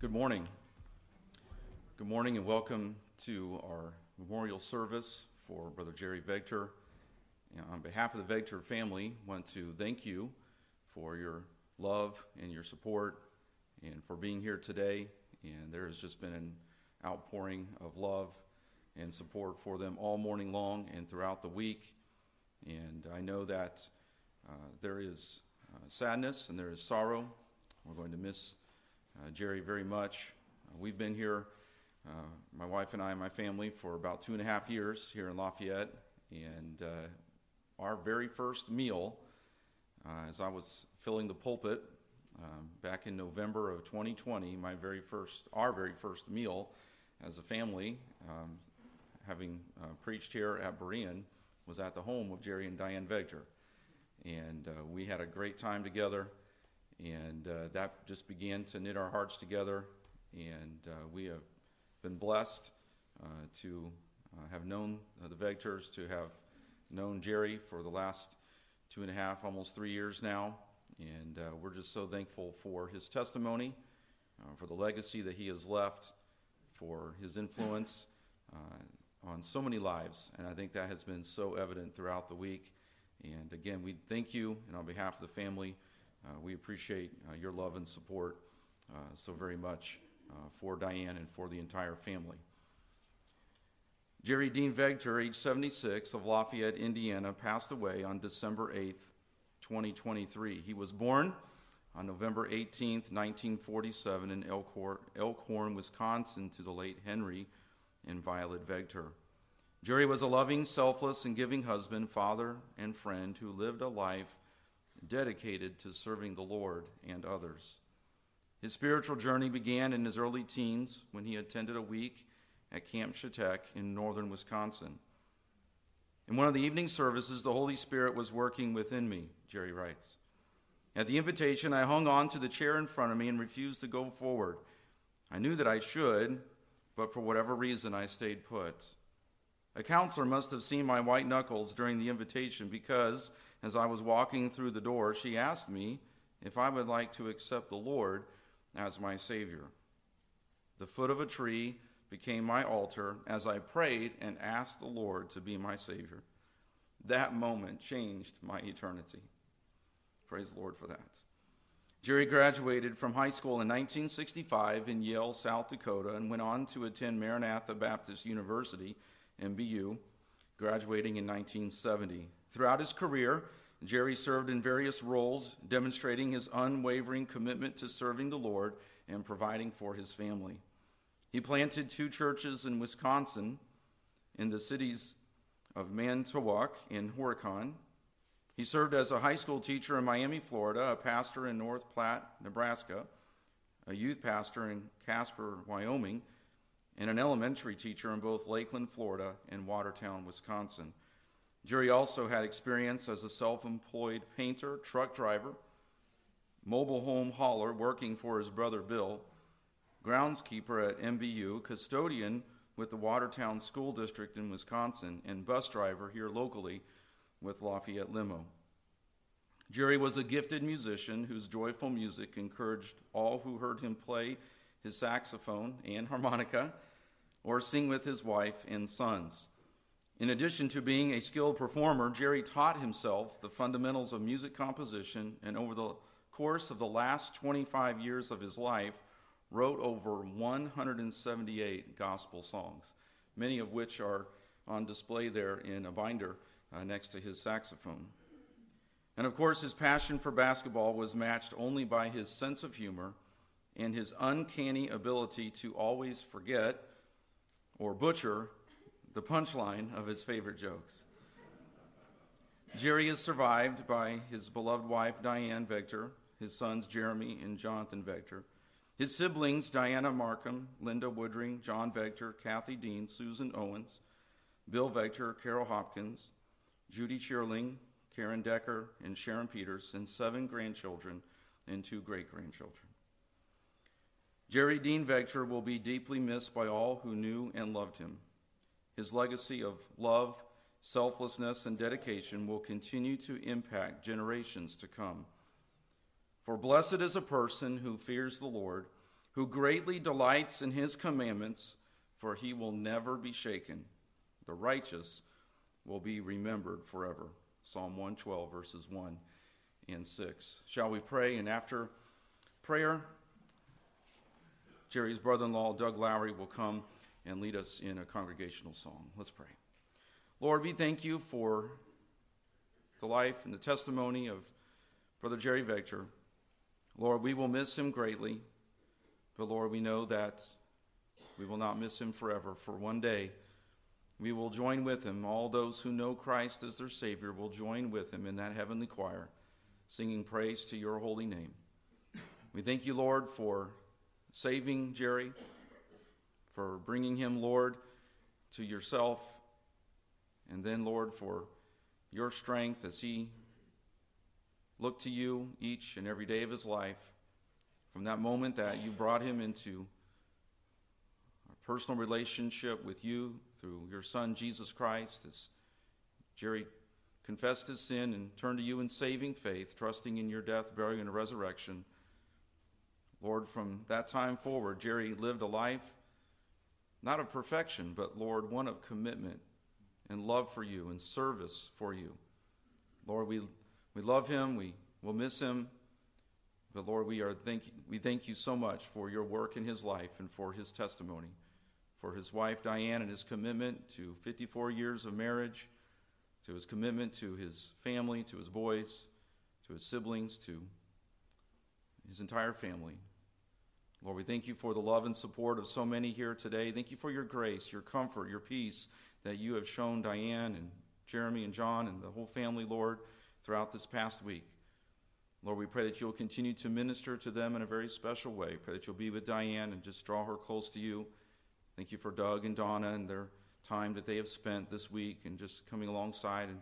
Good morning. Good morning and welcome to our memorial service for Brother Jerry Vegter. On behalf of the Vegter family, want to thank you for your love and your support and for being here today. And there has just been an outpouring of love and support for them all morning long and throughout the week. And I know that uh, there is uh, sadness and there is sorrow. We're going to miss Jerry very much. Uh, we've been here, uh, my wife and I and my family, for about two and a half years here in Lafayette. And uh, our very first meal, as I was filling the pulpit um, back in November of 2020, my very first, our very first meal as a family, um, having preached here at Berean, was at the home of Jerry and Diane Vegter. And uh, we had a great time together, and uh, that just began to knit our hearts together. And uh, we have been blessed uh, to uh, have known the Vegters, to have known Jerry for the last two and a half, almost three years now. And uh, we're just so thankful for his testimony, for the legacy that he has left, for his influence on so many lives, and I think that has been so evident throughout the week. And again, we thank you, and on behalf of the family, uh, we appreciate uh, your love and support uh, so very much uh, for Diane and for the entire family. Jerry Dean Vegter, age 76, of Lafayette, Indiana, passed away on December 8th, 2023. He was born on November 18th, 1947, in Elkhorn, Elkhorn Wisconsin, to the late Henry and Violet Vegter. Jerry was a loving, selfless, and giving husband, father, and friend who lived a life dedicated to serving the Lord and others. His spiritual journey began in his early teens when he attended a week at Camp Shatek in northern Wisconsin. In one of the evening services, the Holy Spirit was working within me, Jerry writes. At the invitation, I hung on to the chair in front of me and refused to go forward. I knew that I should, but for whatever reason, I stayed put. A counselor must have seen my white knuckles during the invitation because, as I was walking through the door, she asked me if I would like to accept the Lord as my Savior. The foot of a tree became my altar as I prayed and asked the Lord to be my Savior. That moment changed my eternity. Praise the Lord for that. Jerry graduated from high school in 1965 in Yale, South Dakota, and went on to attend Maranatha Baptist University, MBU, graduating in 1970. Throughout his career, Jerry served in various roles, demonstrating his unwavering commitment to serving the Lord and providing for his family. He planted two churches in Wisconsin, in the cities of Manitowoc and Horicon, he served as a high school teacher in Miami, Florida, a pastor in North Platte, Nebraska, a youth pastor in Casper, Wyoming, and an elementary teacher in both Lakeland, Florida, and Watertown, Wisconsin. Jerry also had experience as a self employed painter, truck driver, mobile home hauler working for his brother Bill, groundskeeper at MBU, custodian with the Watertown School District in Wisconsin, and bus driver here locally with Lafayette Limo. Jerry was a gifted musician whose joyful music encouraged all who heard him play his saxophone and harmonica or sing with his wife and sons. In addition to being a skilled performer, Jerry taught himself the fundamentals of music composition and over the course of the last 25 years of his life wrote over 178 gospel songs, many of which are on display there in a binder uh, next to his saxophone. And of course, his passion for basketball was matched only by his sense of humor and his uncanny ability to always forget or butcher the punchline of his favorite jokes. Jerry is survived by his beloved wife, Diane Vegter, his sons, Jeremy and Jonathan Vegter, his siblings, Diana Markham, Linda Woodring, John Vegter, Kathy Dean, Susan Owens, Bill Vegter, Carol Hopkins, Judy Cheerling, Karen Decker, and Sharon Peters, and seven grandchildren and two great grandchildren. Jerry Dean Vegter will be deeply missed by all who knew and loved him. His legacy of love, selflessness, and dedication will continue to impact generations to come. For blessed is a person who fears the Lord, who greatly delights in his commandments, for he will never be shaken. The righteous will be remembered forever. Psalm 112, verses 1 and 6. Shall we pray? And after prayer, Jerry's brother in law, Doug Lowry, will come and lead us in a congregational song. Let's pray. Lord, we thank you for the life and the testimony of Brother Jerry Vegter. Lord, we will miss him greatly, but Lord, we know that we will not miss him forever, for one day we will join with him. All those who know Christ as their Savior will join with him in that heavenly choir, singing praise to your holy name. We thank you, Lord, for saving Jerry, for bringing him, Lord, to yourself, and then, Lord, for your strength as he looked to you each and every day of his life from that moment that you brought him into a personal relationship with you through your son Jesus Christ as Jerry confessed his sin and turned to you in saving faith, trusting in your death, burial, and resurrection. Lord, from that time forward, Jerry lived a life not of perfection, but Lord, one of commitment and love for you and service for you. Lord, we, we love him, we will miss him, but Lord, we, are thank, we thank you so much for your work in his life and for his testimony, for his wife Diane and his commitment to 54 years of marriage, to his commitment to his family, to his boys, to his siblings, to his entire family. Lord, we thank you for the love and support of so many here today. Thank you for your grace, your comfort, your peace that you have shown Diane and Jeremy and John and the whole family, Lord, throughout this past week. Lord, we pray that you'll continue to minister to them in a very special way. Pray that you'll be with Diane and just draw her close to you. Thank you for Doug and Donna and their time that they have spent this week and just coming alongside and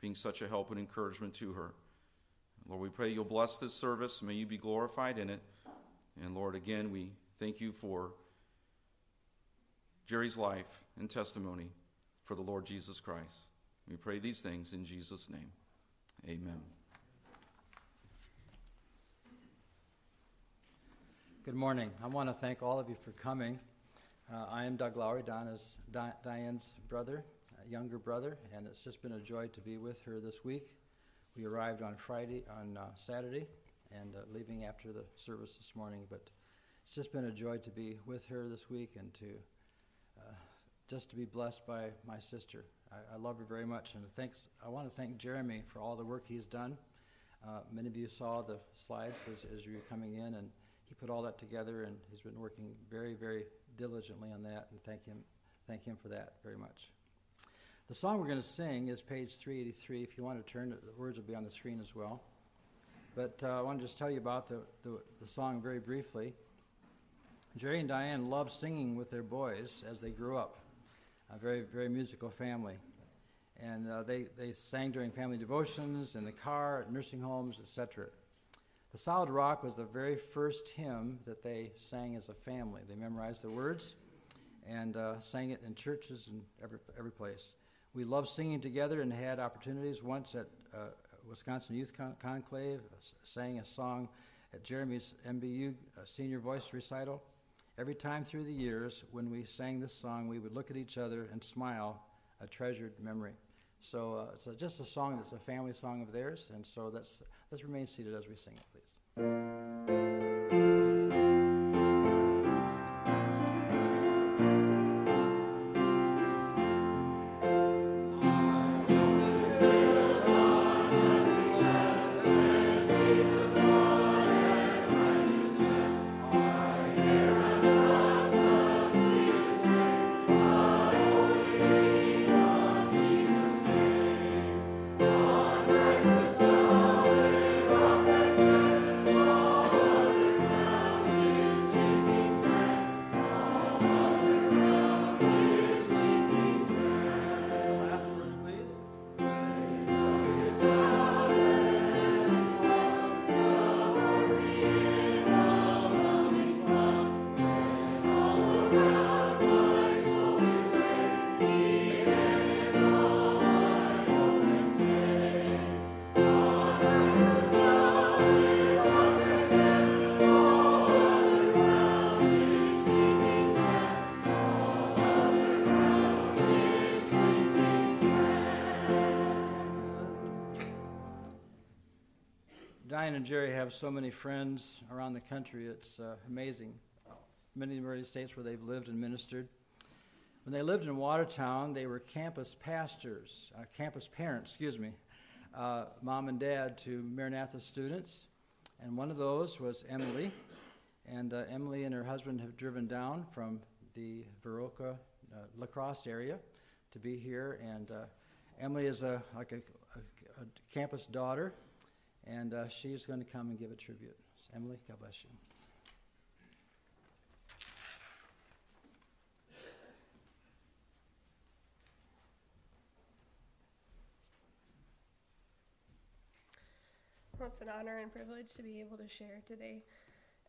being such a help and encouragement to her. Lord, we pray you'll bless this service. May you be glorified in it. And Lord, again, we thank you for Jerry's life and testimony for the Lord Jesus Christ. We pray these things in Jesus' name. Amen. Good morning. I want to thank all of you for coming. Uh, I am Doug Lowry, Donna's, Di- Diane's brother, younger brother, and it's just been a joy to be with her this week. We arrived on Friday, on uh, Saturday, and uh, leaving after the service this morning, but it's just been a joy to be with her this week and to uh, just to be blessed by my sister. I, I, love her very much, and thanks. I want to thank Jeremy for all the work he's done. Uh, many of you saw the slides as, as you were coming in, and he put all that together, and he's been working very, very diligently on that, and thank him, thank him for that very much. The song we're going to sing is page 383. If you want to turn, the words will be on the screen as well. But uh, I want to just tell you about the, the, the, song very briefly. Jerry and Diane loved singing with their boys as they grew up, a very, very musical family. And uh, they, they sang during family devotions, in the car, at nursing homes, etc. The Solid Rock was the very first hymn that they sang as a family. They memorized the words and uh, sang it in churches and every, every place. We loved singing together and had opportunities once at uh, Wisconsin Youth Con- Conclave, uh, sang a song at Jeremy's MBU uh, senior voice recital. Every time through the years, when we sang this song, we would look at each other and smile, a treasured memory. So uh, it's a, just a song that's a family song of theirs, and so that's, let's remain seated as we sing it, please. And Jerry have so many friends around the country. It's uh, amazing. Many many states where they've lived and ministered. When they lived in Watertown, they were campus pastors, uh, campus parents, excuse me, uh, mom and dad to Maranatha students. And one of those was Emily. And uh, Emily and her husband have driven down from the Viroqua uh, La Crosse area to be here. And uh, Emily is a, like a, a, a campus daughter, and uh, she's going to come and give a tribute. Emily, God bless you. Well, it's an honor and privilege to be able to share today.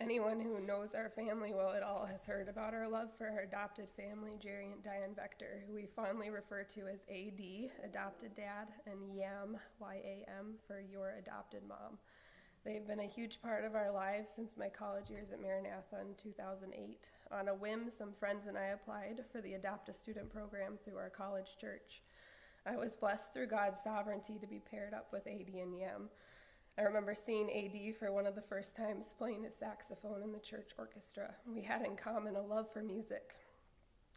Anyone who knows our family well at all has heard about our love for our adopted family, Jerry and Diane Vegter, who we fondly refer to as AD, adopted dad, and YAM, Y-A-M, for your adopted mom. They've been a huge part of our lives since my college years at Maranatha in 2008. On a whim, some friends and I applied for the Adopt a Student program through our college church. I was blessed through God's sovereignty to be paired up with AD and YAM. I remember seeing AD for one of the first times playing his saxophone in the church orchestra. We had in common a love for music.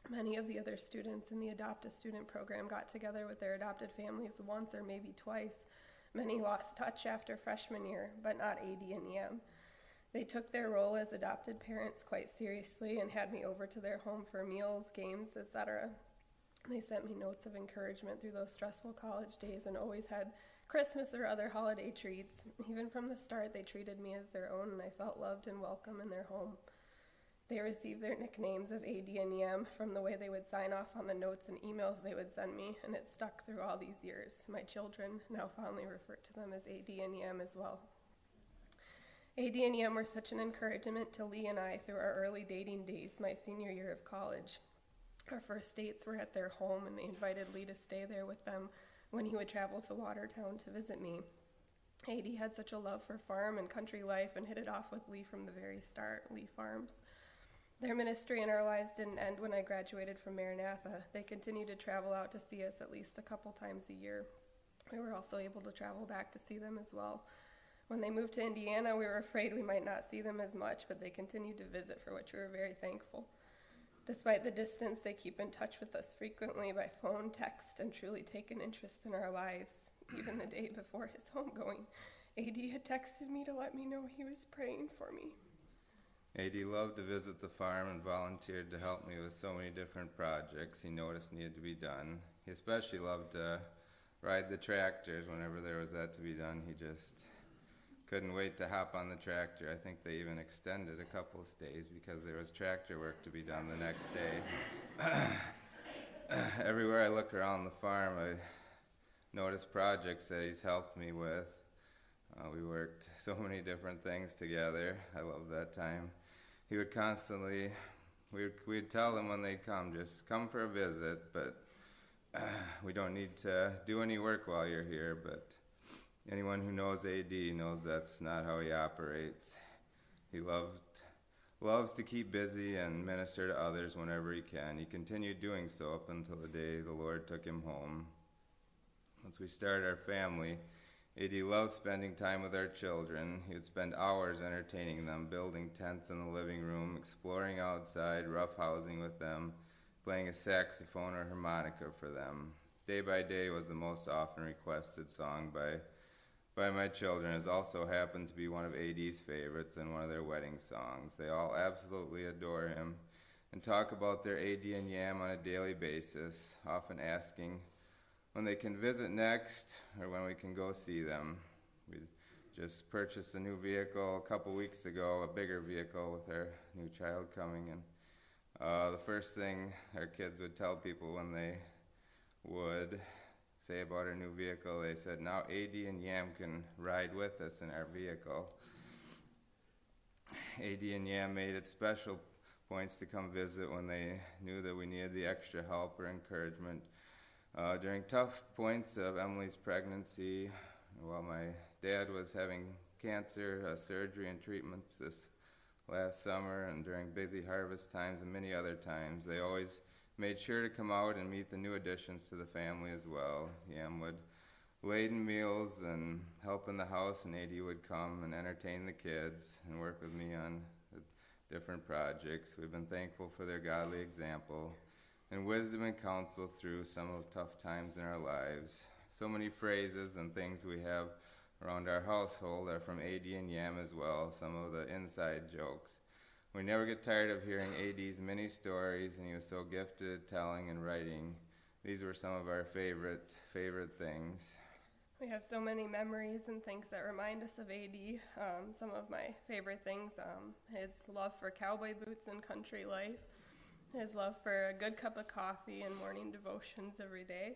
Many of the other students in the Adopt a Student program got together with their adopted families once or maybe twice. Many lost touch after freshman year, but not AD and EM. They took their role as adopted parents quite seriously and had me over to their home for meals, games, etc. They sent me notes of encouragement through those stressful college days and always had Christmas or other holiday treats. Even from the start, they treated me as their own, and I felt loved and welcome in their home. They received their nicknames of AD and EM from the way they would sign off on the notes and emails they would send me, and it stuck through all these years. My children now fondly refer to them as AD and EM as well. AD and EM were such an encouragement to Lee and I through our early dating days, my senior year of college. Our first dates were at their home, and they invited Lee to stay there with them when he would travel to Watertown to visit me. AD had such a love for farm and country life and hit it off with Lee from the very start, Lee Farms. Their ministry in our lives didn't end when I graduated from Maranatha. They continued to travel out to see us at least a couple times a year. We were also able to travel back to see them as well. When they moved to Indiana, we were afraid we might not see them as much, but they continued to visit, for which we were very thankful. Despite the distance, they keep in touch with us frequently by phone, text, and truly take an interest in our lives. Even the day before his homegoing, AD had texted me to let me know he was praying for me. AD loved to visit the farm and volunteered to help me with so many different projects he noticed needed to be done. He especially loved to ride the tractors whenever there was that to be done. He just couldn't wait to hop on the tractor. I think they even extended a couple of stays because there was tractor work to be done the next day. Everywhere I look around the farm, I notice projects that he's helped me with. Uh, we worked so many different things together. I love that time. He would constantly, we'd, we'd tell them when they'd come, just come for a visit, but uh, we don't need to do any work while you're here, but Anyone who knows AD knows that's not how he operates. He loved loves to keep busy and minister to others whenever he can. He continued doing so up until the day the Lord took him home. Once we started our family, AD loved spending time with our children. He would spend hours entertaining them, building tents in the living room, exploring outside, roughhousing with them, playing a saxophone or harmonica for them. Day by Day was the most often requested song by by my children has also happened to be one of AD's favorites and one of their wedding songs. They all absolutely adore him and talk about their AD and Yam on a daily basis, often asking when they can visit next or when we can go see them. We just purchased a new vehicle a couple weeks ago, a bigger vehicle with our new child coming, and uh, the first thing our kids would tell people when they would say about our new vehicle. They said now AD and Yam can ride with us in our vehicle. AD and Yam made it special points to come visit when they knew that we needed the extra help or encouragement. Uh, during tough points of Emily's pregnancy, while my dad was having cancer uh, surgery and treatments this last summer, and during busy harvest times and many other times, they always made sure to come out and meet the new additions to the family as well. Yam would laden meals and help in the house, and AD would come and entertain the kids and work with me on different projects. We've been thankful for their godly example and wisdom and counsel through some of the tough times in our lives. So many phrases and things we have around our household are from AD and Yam as well, some of the inside jokes. We never get tired of hearing AD's many stories, and he was so gifted at telling and writing. These were some of our favorite, favorite things. We have so many memories and things that remind us of AD. Um, some of my favorite things um, his love for cowboy boots and country life, his love for a good cup of coffee and morning devotions every day.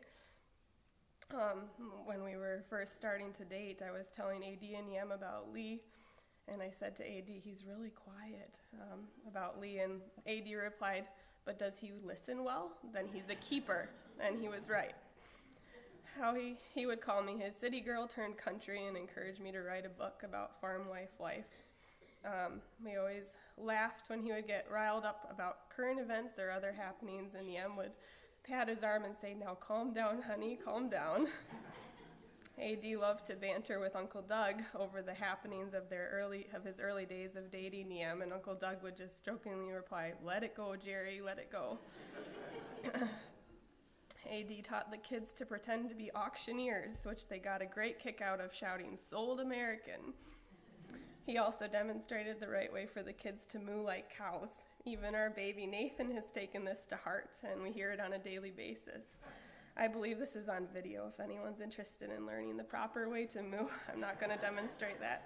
Um, when we were first starting to date, I was telling AD and Yam about Lee, and I said to AD, he's really quiet um, about Lee. And AD replied, But does he listen well? Then he's a keeper. And he was right. How he, he would call me his city girl turned country and encourage me to write a book about farm wife life. Um, we always laughed when he would get riled up about current events or other happenings, and Yam would pat his arm and say, Now calm down, honey, calm down. AD loved to banter with Uncle Doug over the happenings of their early of his early days of dating Yam, and Uncle Doug would just jokingly reply, "Let it go, Jerry, let it go." AD taught the kids to pretend to be auctioneers, which they got a great kick out of shouting, "Sold American." He also demonstrated the right way for the kids to moo like cows. Even our baby Nathan has taken this to heart, and we hear it on a daily basis. I believe this is on video if anyone's interested in learning the proper way to moo. I'm not going to demonstrate that.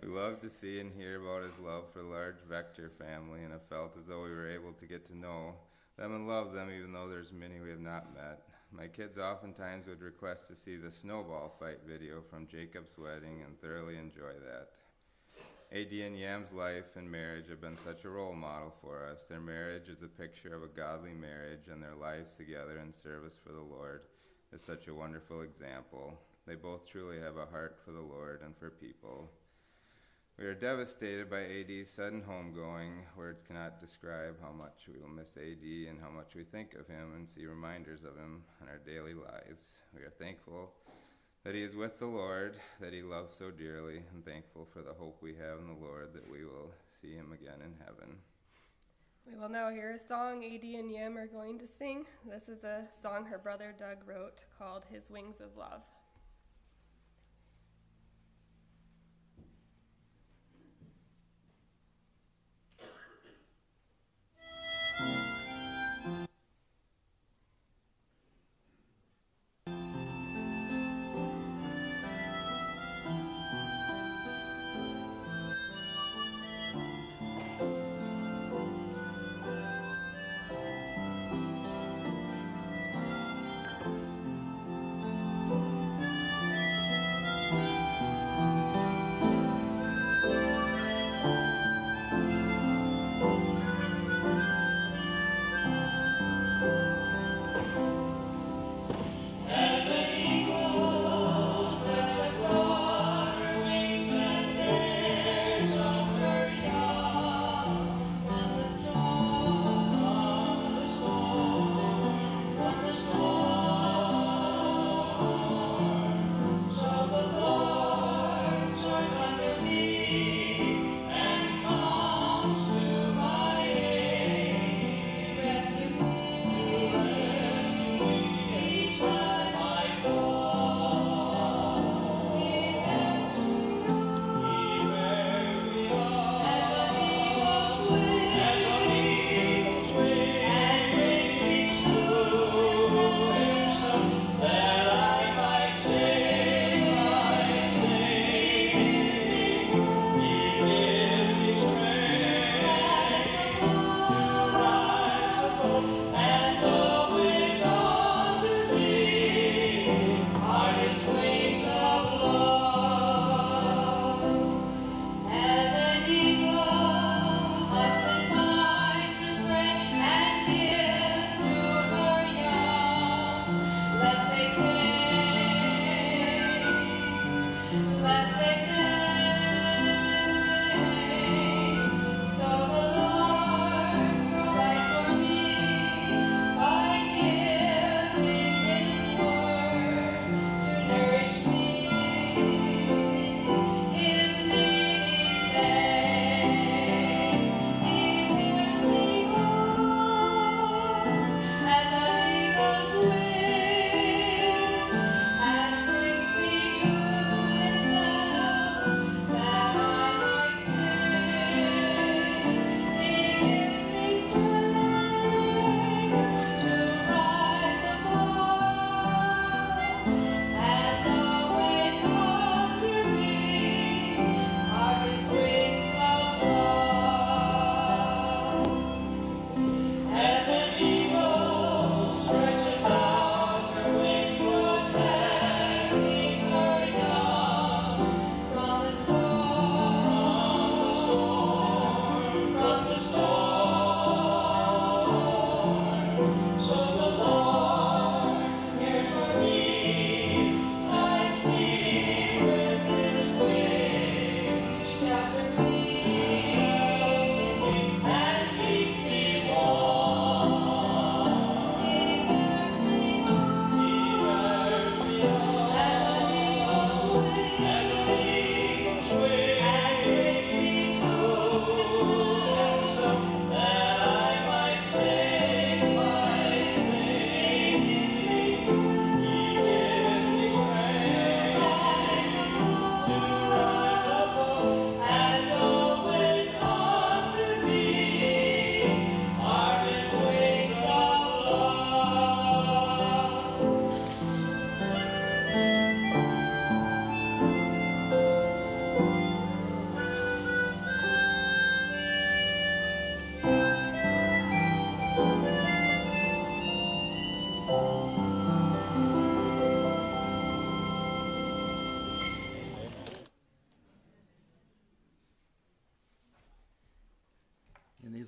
We love to see and hear about his love for the large Vegter family and have felt as though we were able to get to know them and love them even though there's many we have not met. My kids oftentimes would request to see the snowball fight video from Jacob's wedding and thoroughly enjoy that. AD and Yam's life and marriage have been such a role model for us. Their marriage is a picture of a godly marriage, and their lives together in service for the Lord is such a wonderful example. They both truly have a heart for the Lord and for people. We are devastated by AD's sudden homegoing. Words cannot describe how much we will miss AD and how much we think of him and see reminders of him in our daily lives. We are thankful that he is with the Lord, that he loves so dearly, and thankful for the hope we have in the Lord that we will see him again in heaven. We will now hear a song AD and Yam are going to sing. This is a song her brother Doug wrote called His Wings of Love.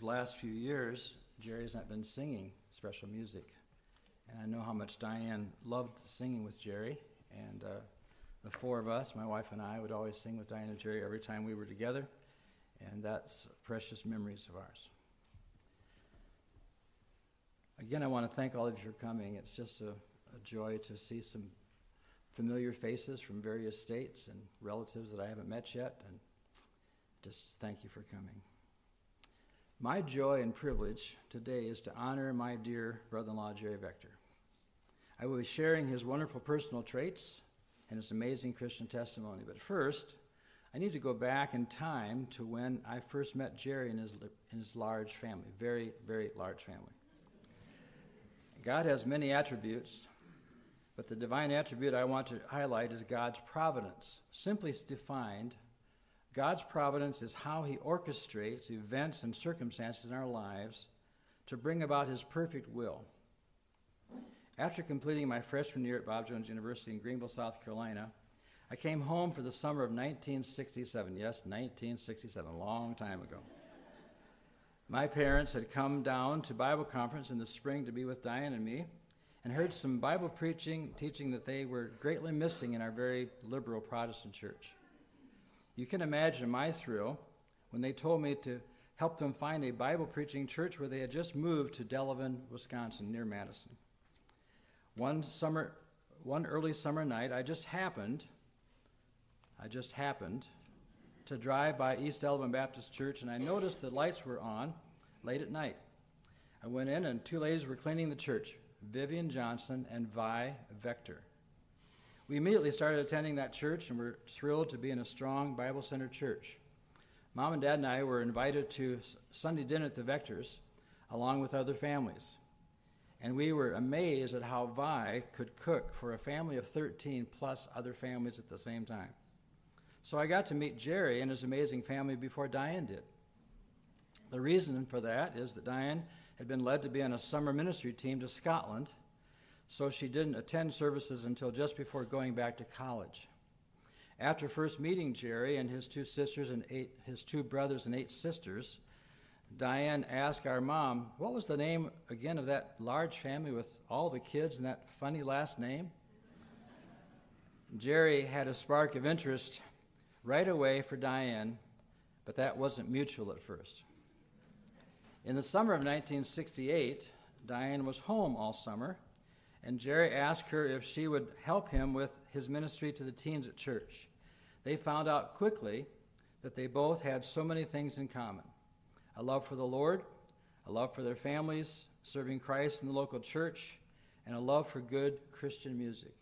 Last few years, Jerry's not been singing special music. And I know how much Diane loved singing with Jerry. And uh, the four of us, my wife and I, would always sing with Diane and Jerry every time we were together. And that's precious memories of ours. Again, I want to thank all of you for coming. It's just a, a joy to see some familiar faces from various states and relatives that I haven't met yet. And just thank you for coming. My joy and privilege today is to honor my dear brother in law, Jerry Vegter. I will be sharing his wonderful personal traits and his amazing Christian testimony. But first, I need to go back in time to when I first met Jerry and his, and his large family, very, very large family. God has many attributes, but the divine attribute I want to highlight is God's providence. Simply defined, God's providence is how He orchestrates events and circumstances in our lives to bring about His perfect will. After completing my freshman year at Bob Jones University in Greenville, South Carolina, I came home for the summer of 1967. Yes, 1967, a long time ago. My parents had come down to Bible conference in the spring to be with Diane and me and heard some Bible preaching teaching that they were greatly missing in our very liberal Protestant church. You can imagine my thrill when they told me to help them find a Bible preaching church where they had just moved to Delavan, Wisconsin, near Madison. One summer, one early summer night, I just happened, I just happened to drive by East Delavan Baptist Church, and I noticed the lights were on late at night. I went in, and two ladies were cleaning the church Vivian Johnson and Vi Vegter. We immediately started attending that church and were thrilled to be in a strong Bible centered church. Mom and Dad and I were invited to Sunday dinner at the Vegters, along with other families. And we were amazed at how Vi could cook for a family of 13 plus other families at the same time. So I got to meet Jerry and his amazing family before Diane did. The reason for that is that Diane had been led to be on a summer ministry team to Scotland so she didn't attend services until just before going back to college. After first meeting Jerry and his two sisters and eight, his two brothers and eight sisters, Diane asked our mom, What was the name again of that large family with all the kids and that funny last name? Jerry had a spark of interest right away for Diane, but that wasn't mutual at first. In the summer of 1968, Diane was home all summer and Jerry asked her if she would help him with his ministry to the teens at church. They found out quickly that they both had so many things in common a love for the Lord, a love for their families, serving Christ in the local church, and a love for good Christian music.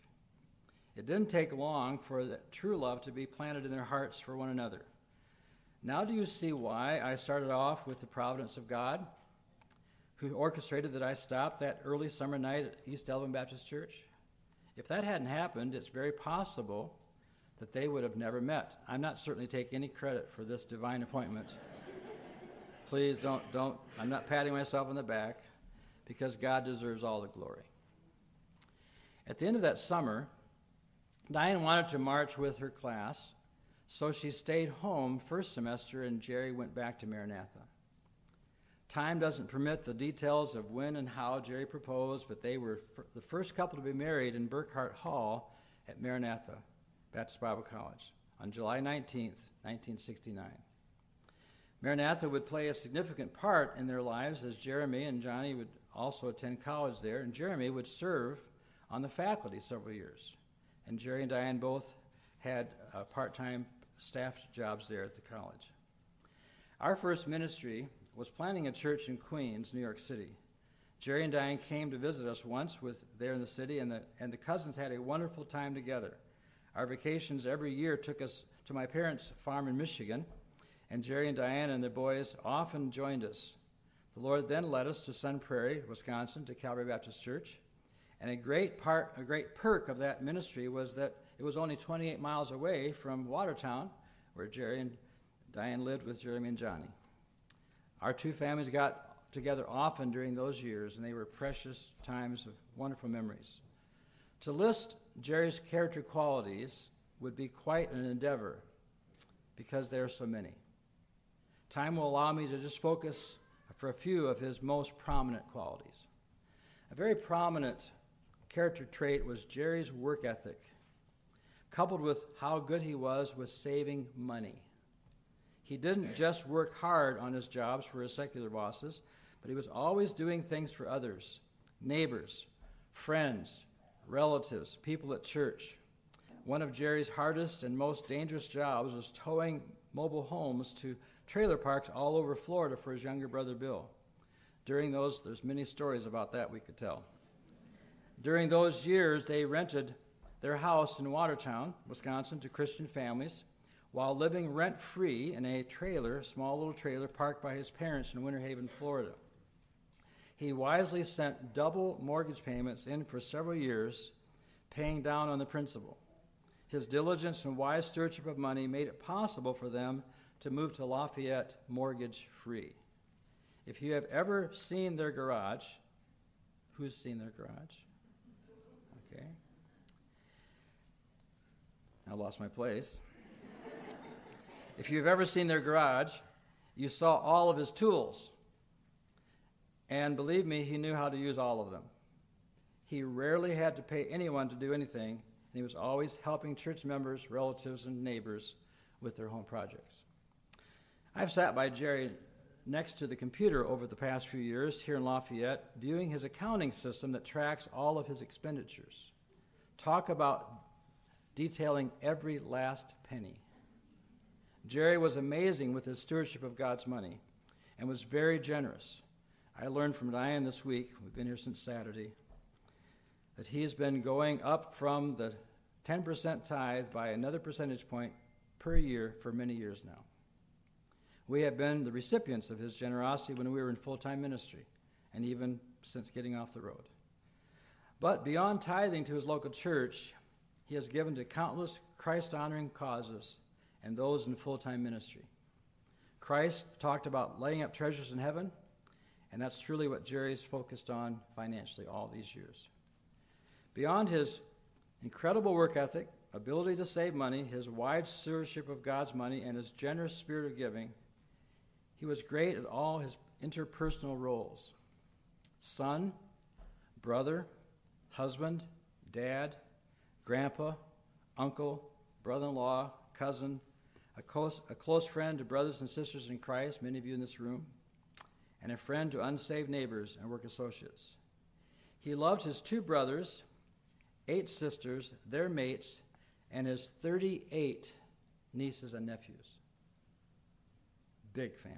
It didn't take long for true love to be planted in their hearts for one another. Now, do you see why I started off with the providence of God? Who orchestrated that I stopped that early summer night at East Delavan Baptist Church. If that hadn't happened, it's very possible that they would have never met. I'm not certainly taking any credit for this divine appointment. Please don't, don't, I'm not patting myself on the back because God deserves all the glory. At the end of that summer, Diane wanted to march with her class, so she stayed home first semester and Jerry went back to Maranatha. Time doesn't permit the details of when and how Jerry proposed, but they were the first couple to be married in Burkhardt Hall at Maranatha Baptist Bible College on July 19, 1969. Maranatha would play a significant part in their lives as Jeremy and Johnny would also attend college there, and Jeremy would serve on the faculty several years. And Jerry and Diane both had uh, part time staff jobs there at the college. Our first ministry was planning a church in Queens, New York City. Jerry and Diane came to visit us once with there in the city, and the, and the cousins had a wonderful time together. Our vacations every year took us to my parents' farm in Michigan, and Jerry and Diane and their boys often joined us. The Lord then led us to Sun Prairie, Wisconsin, to Calvary Baptist Church. And a great part, a great perk of that ministry was that it was only 28 miles away from Watertown, where Jerry and Diane lived with Jeremy and Johnny. Our two families got together often during those years, and they were precious times of wonderful memories. To list Jerry's character qualities would be quite an endeavor because there are so many. Time will allow me to just focus for a few of his most prominent qualities. A very prominent character trait was Jerry's work ethic, coupled with how good he was with saving money. He didn't just work hard on his jobs for his secular bosses, but he was always doing things for others neighbors, friends, relatives, people at church. One of Jerry's hardest and most dangerous jobs was towing mobile homes to trailer parks all over Florida for his younger brother Bill. During those, there's many stories about that we could tell. During those years, they rented their house in Watertown, Wisconsin, to Christian families while living rent free in a trailer, small little trailer, parked by his parents in Winter Haven, Florida. He wisely sent double mortgage payments in for several years, paying down on the principal. His diligence and wise stewardship of money made it possible for them to move to Lafayette mortgage free. If you have ever seen their garage, who's seen their garage? Okay. I lost my place. If you've ever seen their garage, you saw all of his tools. And believe me, he knew how to use all of them. He rarely had to pay anyone to do anything, and he was always helping church members, relatives, and neighbors with their home projects. I've sat by Jerry next to the computer over the past few years here in Lafayette, viewing his accounting system that tracks all of his expenditures. Talk about detailing every last penny. Jerry was amazing with his stewardship of God's money and was very generous. I learned from Diane this week, we've been here since Saturday, that he's been going up from the 10% tithe by another percentage point per year for many years now. We have been the recipients of his generosity when we were in full time ministry, and even since getting off the road. But beyond tithing to his local church, he has given to countless Christ honoring causes and those in full time ministry. Christ talked about laying up treasures in heaven, and that's truly what Jerry's focused on financially all these years. Beyond his incredible work ethic, ability to save money, his wide stewardship of God's money, and his generous spirit of giving, he was great at all his interpersonal roles son, brother, husband, dad, grandpa, uncle, brother in law, cousin, a close, a close friend to brothers and sisters in Christ, many of you in this room, and a friend to unsaved neighbors and work associates. He loved his two brothers, eight sisters, their mates, and his 38 nieces and nephews big family.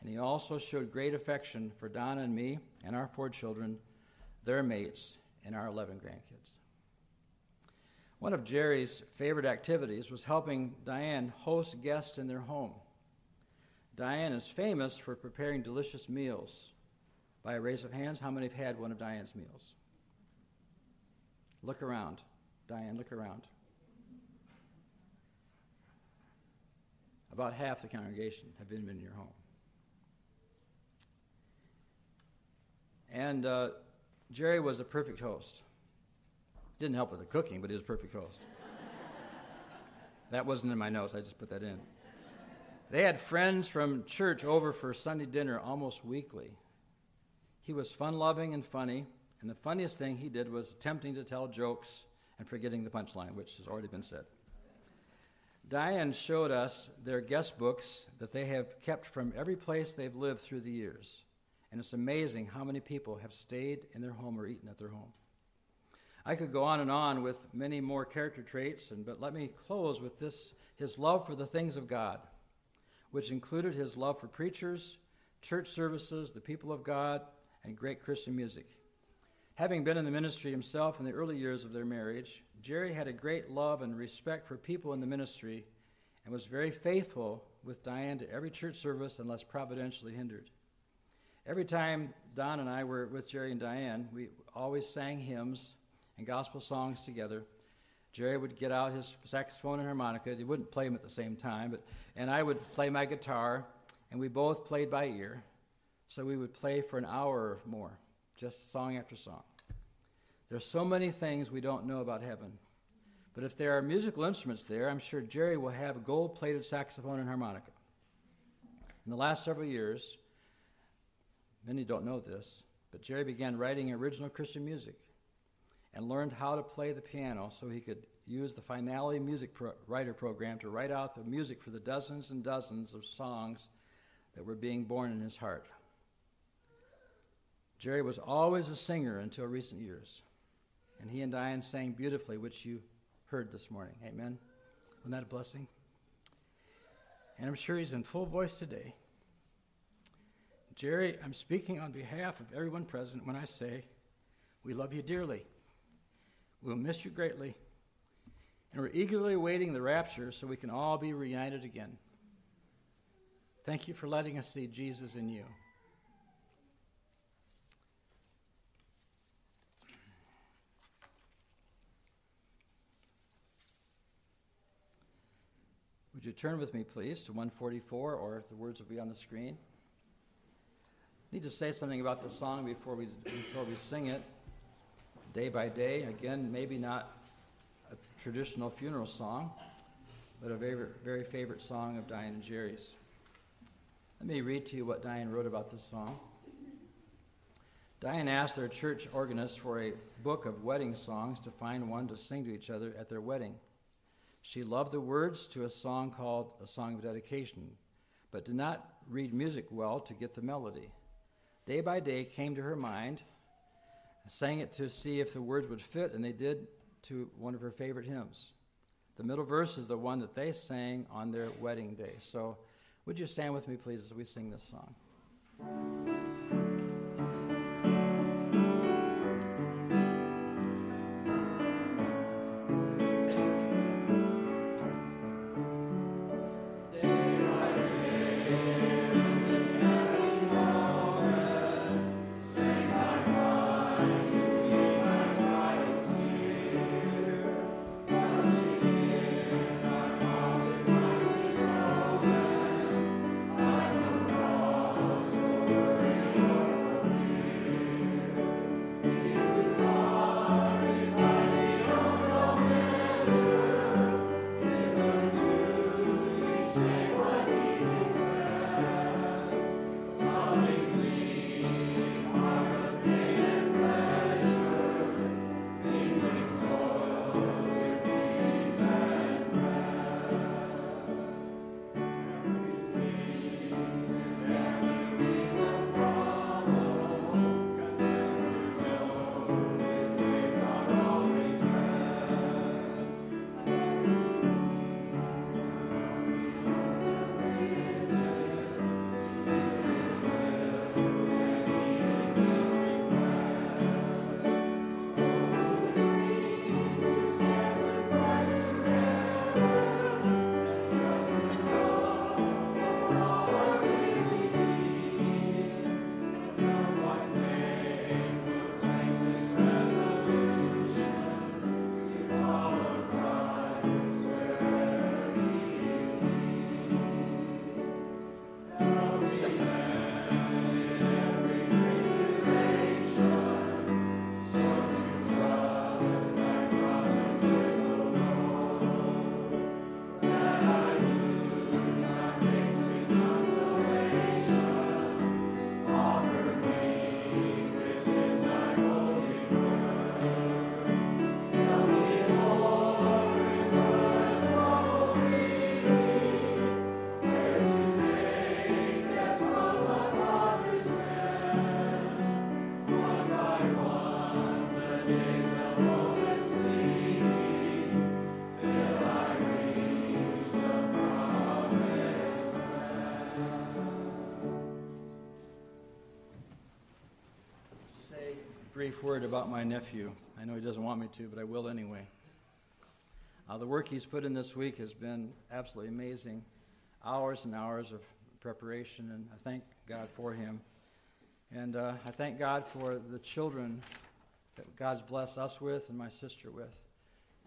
And he also showed great affection for Donna and me and our four children, their mates, and our 11 grandkids. One of Jerry's favorite activities was helping Diane host guests in their home. Diane is famous for preparing delicious meals. By a raise of hands, how many have had one of Diane's meals? Look around. Diane, look around. About half the congregation have been in your home. And uh, Jerry was a perfect host. Didn't help with the cooking, but he was perfect host. that wasn't in my notes, I just put that in. They had friends from church over for Sunday dinner almost weekly. He was fun loving and funny, and the funniest thing he did was attempting to tell jokes and forgetting the punchline, which has already been said. Diane showed us their guest books that they have kept from every place they've lived through the years. And it's amazing how many people have stayed in their home or eaten at their home. I could go on and on with many more character traits, and, but let me close with this his love for the things of God, which included his love for preachers, church services, the people of God, and great Christian music. Having been in the ministry himself in the early years of their marriage, Jerry had a great love and respect for people in the ministry and was very faithful with Diane to every church service unless providentially hindered. Every time Don and I were with Jerry and Diane, we always sang hymns and gospel songs together. Jerry would get out his saxophone and harmonica. He wouldn't play them at the same time, but and I would play my guitar, and we both played by ear. So we would play for an hour or more just song after song. There's so many things we don't know about heaven. But if there are musical instruments there, I'm sure Jerry will have a gold plated saxophone and harmonica. In the last several years, Many don't know this, but Jerry began writing original Christian music and learned how to play the piano so he could use the Finale Music Pro- Writer Program to write out the music for the dozens and dozens of songs that were being born in his heart. Jerry was always a singer until recent years, and he and Diane sang beautifully, which you heard this morning. Amen. Wasn't that a blessing? And I'm sure he's in full voice today. Jerry, I'm speaking on behalf of everyone present when I say we love you dearly. We'll miss you greatly. And we're eagerly awaiting the rapture so we can all be reunited again. Thank you for letting us see Jesus in you. Would you turn with me, please, to 144, or the words will be on the screen? need to say something about the song before we, before we sing it. Day by day, again, maybe not a traditional funeral song, but a very, very favorite song of Diane and Jerry's. Let me read to you what Diane wrote about this song. Diane asked their church organist for a book of wedding songs to find one to sing to each other at their wedding. She loved the words to a song called A Song of Dedication, but did not read music well to get the melody. Day by day came to her mind, sang it to see if the words would fit, and they did to one of her favorite hymns. The middle verse is the one that they sang on their wedding day. So, would you stand with me, please, as we sing this song? Brief word about my nephew. I know he doesn't want me to, but I will anyway. Uh, the work he's put in this week has been absolutely amazing. Hours and hours of preparation, and I thank God for him. And uh, I thank God for the children that God's blessed us with and my sister with.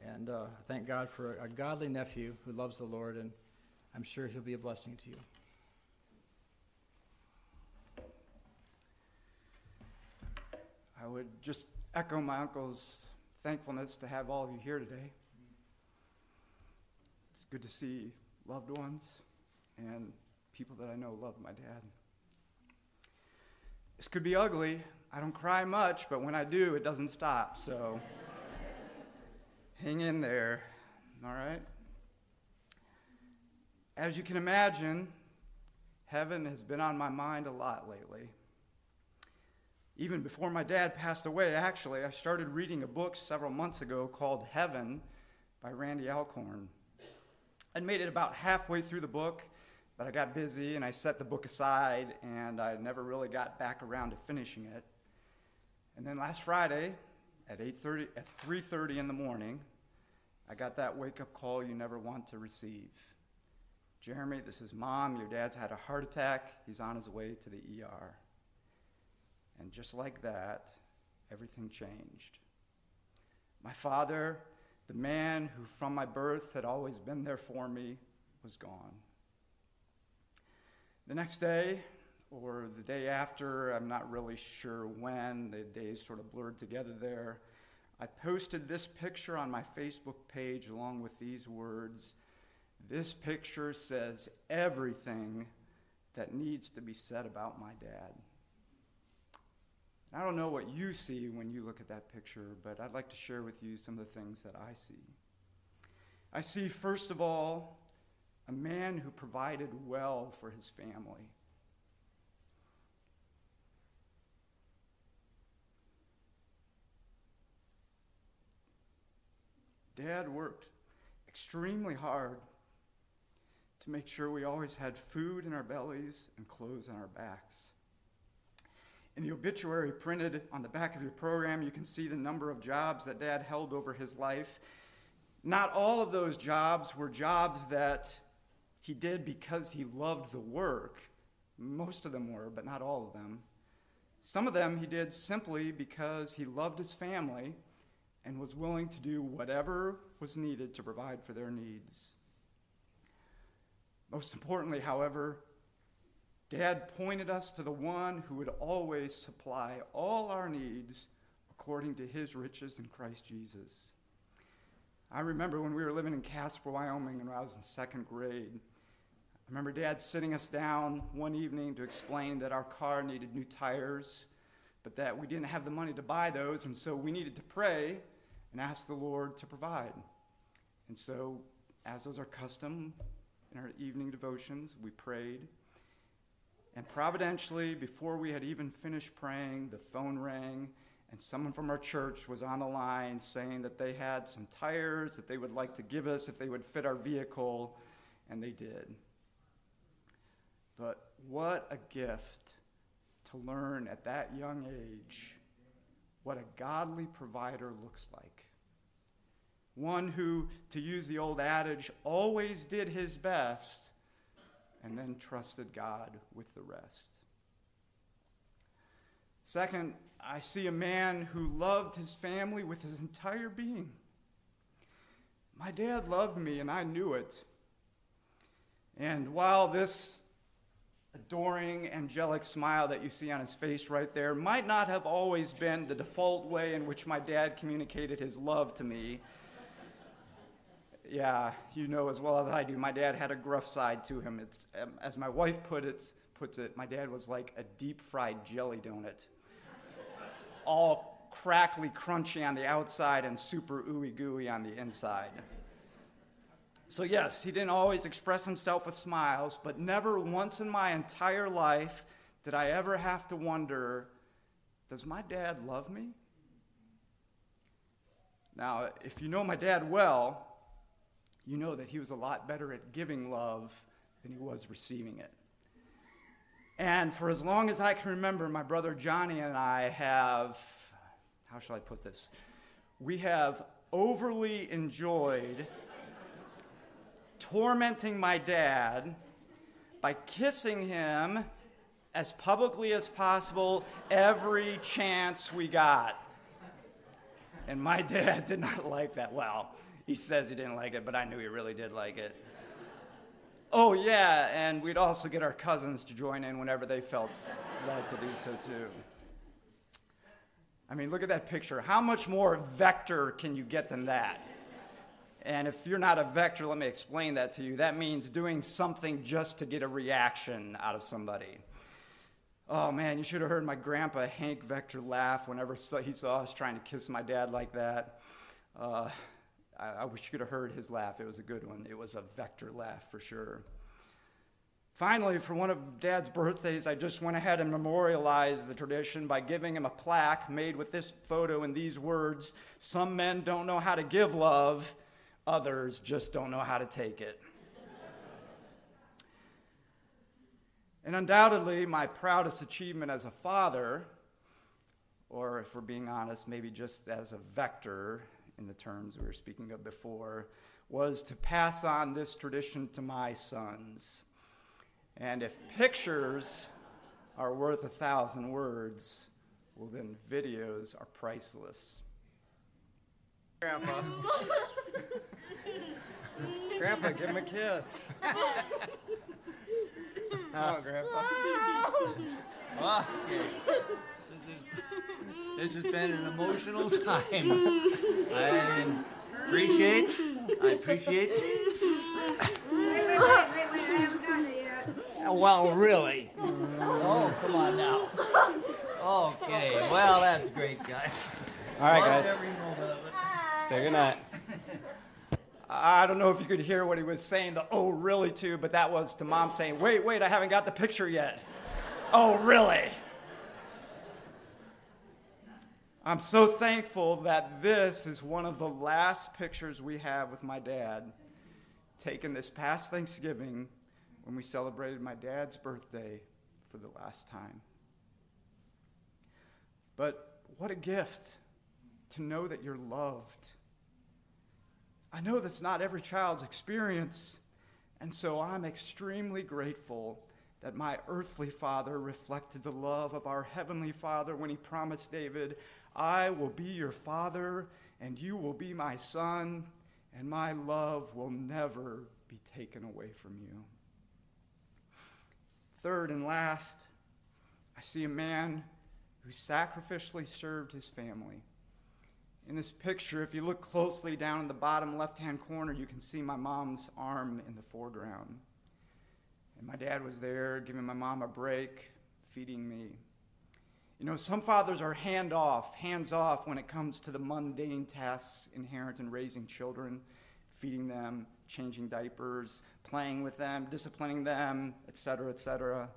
And uh, I thank God for a godly nephew who loves the Lord, and I'm sure he'll be a blessing to you. I would just echo my uncle's thankfulness to have all of you here today. It's good to see loved ones and people that I know love my dad. This could be ugly. I don't cry much, but when I do, it doesn't stop. So hang in there, all right? As you can imagine, heaven has been on my mind a lot lately. Even before my dad passed away, actually, I started reading a book several months ago called Heaven by Randy Alcorn. I'd made it about halfway through the book, but I got busy and I set the book aside and I never really got back around to finishing it. And then last Friday at 8:30 at 3:30 in the morning, I got that wake-up call you never want to receive. Jeremy, this is mom. Your dad's had a heart attack. He's on his way to the ER. And just like that, everything changed. My father, the man who from my birth had always been there for me, was gone. The next day, or the day after, I'm not really sure when, the days sort of blurred together there, I posted this picture on my Facebook page along with these words. This picture says everything that needs to be said about my dad. I don't know what you see when you look at that picture, but I'd like to share with you some of the things that I see. I see, first of all, a man who provided well for his family. Dad worked extremely hard to make sure we always had food in our bellies and clothes on our backs. In the obituary printed on the back of your program, you can see the number of jobs that Dad held over his life. Not all of those jobs were jobs that he did because he loved the work. Most of them were, but not all of them. Some of them he did simply because he loved his family and was willing to do whatever was needed to provide for their needs. Most importantly, however, Dad pointed us to the one who would always supply all our needs according to his riches in Christ Jesus. I remember when we were living in Casper, Wyoming, when I was in second grade. I remember Dad sitting us down one evening to explain that our car needed new tires, but that we didn't have the money to buy those, and so we needed to pray and ask the Lord to provide. And so, as was our custom in our evening devotions, we prayed and providentially, before we had even finished praying, the phone rang, and someone from our church was on the line saying that they had some tires that they would like to give us if they would fit our vehicle, and they did. But what a gift to learn at that young age what a godly provider looks like. One who, to use the old adage, always did his best and then trusted God with the rest. Second, I see a man who loved his family with his entire being. My dad loved me, and I knew it. And while this adoring, angelic smile that you see on his face right there might not have always been the default way in which my dad communicated his love to me, yeah, you know as well as I do, my dad had a gruff side to him. It's, um, as my wife put it, puts it, my dad was like a deep fried jelly donut. All crackly, crunchy on the outside and super ooey gooey on the inside. So, yes, he didn't always express himself with smiles, but never once in my entire life did I ever have to wonder does my dad love me? Now, if you know my dad well, you know that he was a lot better at giving love than he was receiving it. And for as long as I can remember, my brother Johnny and I have, how shall I put this? We have overly enjoyed tormenting my dad by kissing him as publicly as possible every chance we got. And my dad did not like that. Well, he says he didn't like it, but I knew he really did like it. Oh, yeah, and we'd also get our cousins to join in whenever they felt led to do so, too. I mean, look at that picture. How much more Vegter can you get than that? And if you're not a Vegter, let me explain that to you. That means doing something just to get a reaction out of somebody. Oh man, you should have heard my grandpa Hank Vegter laugh whenever he saw us trying to kiss my dad like that. Uh, I, I wish you could have heard his laugh. It was a good one. It was a Vegter laugh for sure. Finally, for one of Dad's birthdays, I just went ahead and memorialized the tradition by giving him a plaque made with this photo and these words Some men don't know how to give love, others just don't know how to take it. and undoubtedly, my proudest achievement as a father, or if we're being honest, maybe just as a Vegter in the terms we were speaking of before, was to pass on this tradition to my sons. And if pictures are worth a thousand words, well, then videos are priceless. Grandpa. Grandpa, give him a kiss. Come on, Grandpa. This has been an emotional time. I appreciate, I appreciate. Well, really? Oh, come on now. Okay, well, that's great, guys. All right, guys. every moment of it. Say goodnight. I don't know if you could hear what he was saying, the oh, really, too, but that was to mom saying, wait, wait, I haven't got the picture yet. oh, really? I'm so thankful that this is one of the last pictures we have with my dad, taken this past Thanksgiving when we celebrated my dad's birthday for the last time. But what a gift to know that you're loved. I know that's not every child's experience, and so I'm extremely grateful that my earthly father reflected the love of our heavenly father when he promised David, I will be your father, and you will be my son, and my love will never be taken away from you. Third and last, I see a man who sacrificially served his family. In this picture, if you look closely down in the bottom left hand corner, you can see my mom's arm in the foreground. And my dad was there giving my mom a break, feeding me. You know, some fathers are hand off, hands off when it comes to the mundane tasks inherent in raising children, feeding them, changing diapers, playing with them, disciplining them, etc., etc.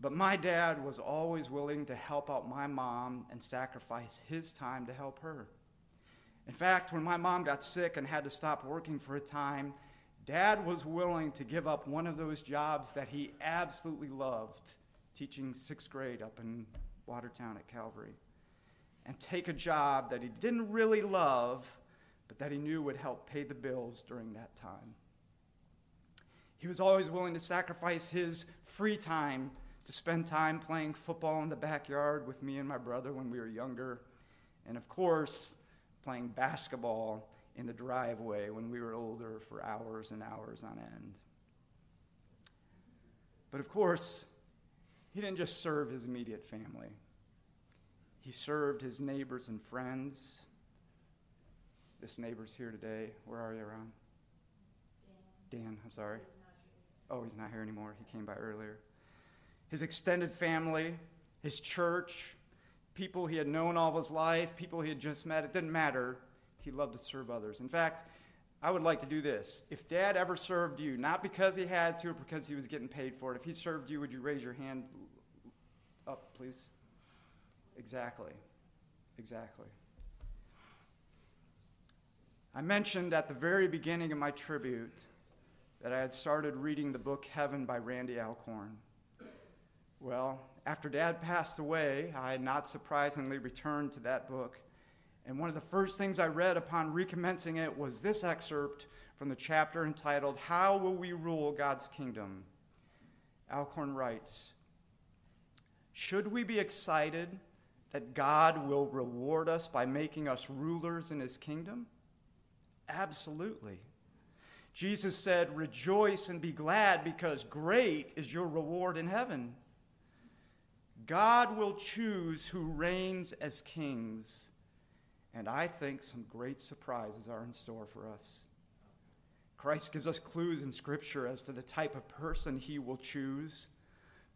But my dad was always willing to help out my mom and sacrifice his time to help her. In fact, when my mom got sick and had to stop working for a time, dad was willing to give up one of those jobs that he absolutely loved, teaching sixth grade up in Watertown at Calvary, and take a job that he didn't really love, but that he knew would help pay the bills during that time. He was always willing to sacrifice his free time to spend time playing football in the backyard with me and my brother when we were younger, and of course, playing basketball in the driveway when we were older for hours and hours on end. But of course, he didn't just serve his immediate family, he served his neighbors and friends. This neighbor's here today. Where are you, Ron? Dan. Dan, I'm sorry. Oh, he's not here anymore. He came by earlier his extended family, his church, people he had known all of his life, people he had just met. It didn't matter. He loved to serve others. In fact, I would like to do this. If dad ever served you, not because he had to or because he was getting paid for it, if he served you, would you raise your hand up, please? Exactly. Exactly. I mentioned at the very beginning of my tribute that I had started reading the book Heaven by Randy Alcorn. Well, after Dad passed away, I had not surprisingly returned to that book. And one of the first things I read upon recommencing it was this excerpt from the chapter entitled, How Will We Rule God's Kingdom? Alcorn writes Should we be excited that God will reward us by making us rulers in his kingdom? Absolutely. Jesus said, Rejoice and be glad because great is your reward in heaven. God will choose who reigns as kings, and I think some great surprises are in store for us. Christ gives us clues in Scripture as to the type of person he will choose,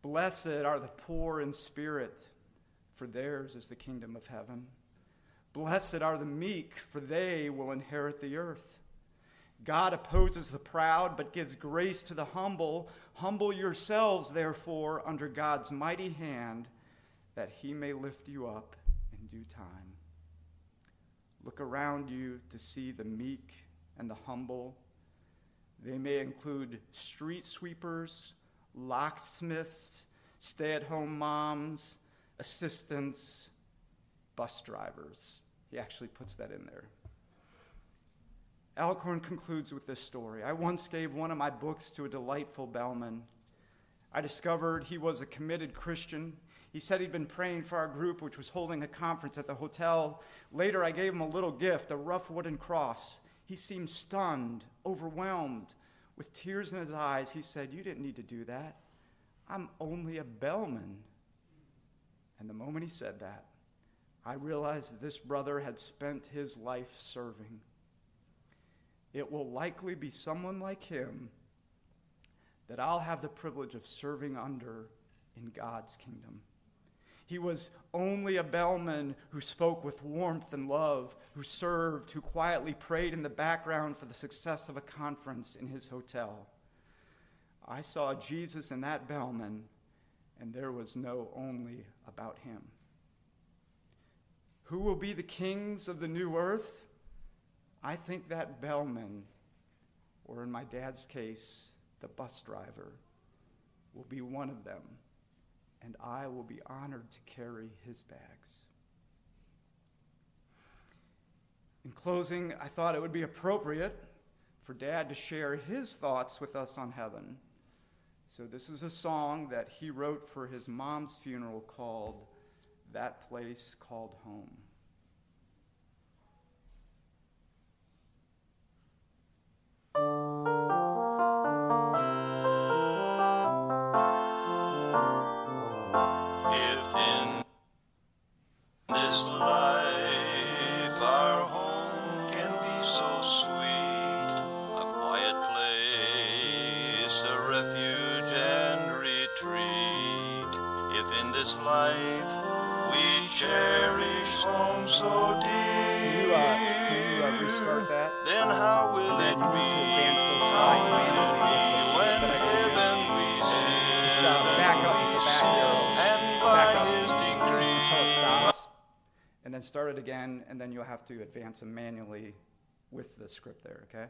Blessed are the poor in spirit, for theirs is the kingdom of heaven. Blessed are the meek, for they will inherit the earth. God opposes the proud, but gives grace to the humble. Humble yourselves, therefore, under God's mighty hand, that he may lift you up in due time. Look around you to see the meek and the humble. They may include street sweepers, locksmiths, stay at home moms, assistants, bus drivers. He actually puts that in there. Alcorn concludes with this story. I once gave one of my books to a delightful bellman. I discovered he was a committed Christian. He said he'd been praying for our group, which was holding a conference at the hotel. Later, I gave him a little gift, a rough wooden cross. He seemed stunned, overwhelmed. With tears in his eyes, he said, You didn't need to do that. I'm only a bellman. And the moment he said that, I realized this brother had spent his life serving. It will likely be someone like him that I'll have the privilege of serving under in God's kingdom. He was only a bellman who spoke with warmth and love, who served, who quietly prayed in the background for the success of a conference in his hotel. I saw Jesus in that bellman, and there was no only about him. Who will be the kings of the new earth? I think that bellman, or in my dad's case, the bus driver, will be one of them, and I will be honored to carry his bags. In closing, I thought it would be appropriate for Dad to share his thoughts with us on heaven. So, this is a song that he wrote for his mom's funeral called That Place Called Home. To advance them manually with the script there, okay?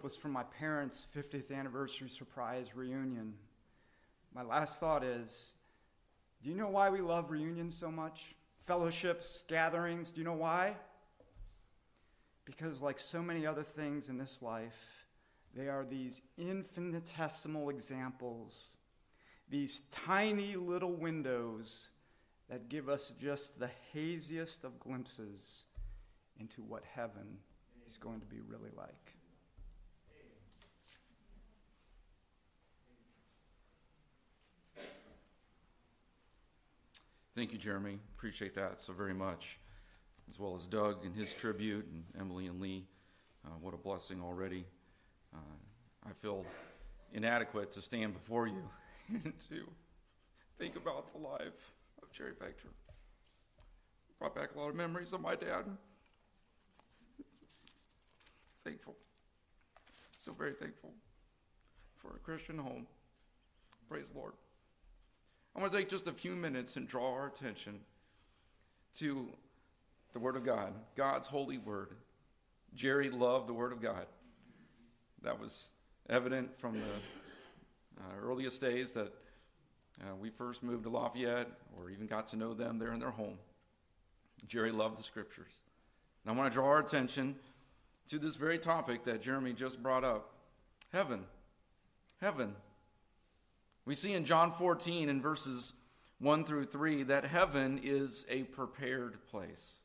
Clip was from my parents' 50th anniversary surprise reunion. My last thought is do you know why we love reunions so much? Fellowships, gatherings, do you know why? Because, like so many other things in this life, they are these infinitesimal examples, these tiny little windows that give us just the haziest of glimpses into what heaven is going to be really like. Thank you, Jeremy. Appreciate that so very much, as well as Doug and his tribute, and Emily and Lee. Uh, what a blessing already. Uh, I feel inadequate to stand before you and to think about the life of Jerry Vegter. Brought back a lot of memories of my dad. Thankful. So very thankful for a Christian home. Praise the Lord. I want to take just a few minutes and draw our attention to the Word of God, God's holy Word. Jerry loved the Word of God. That was evident from the uh, earliest days that uh, we first moved to Lafayette or even got to know them there in their home. Jerry loved the Scriptures. And I want to draw our attention to this very topic that Jeremy just brought up heaven. Heaven. We see in John 14 in verses 1 through 3 that heaven is a prepared place.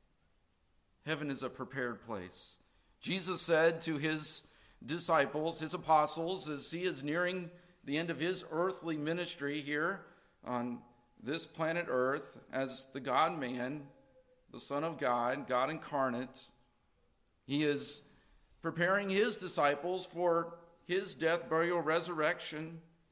Heaven is a prepared place. Jesus said to his disciples, his apostles, as he is nearing the end of his earthly ministry here on this planet Earth as the God man, the Son of God, God incarnate, he is preparing his disciples for his death, burial, resurrection,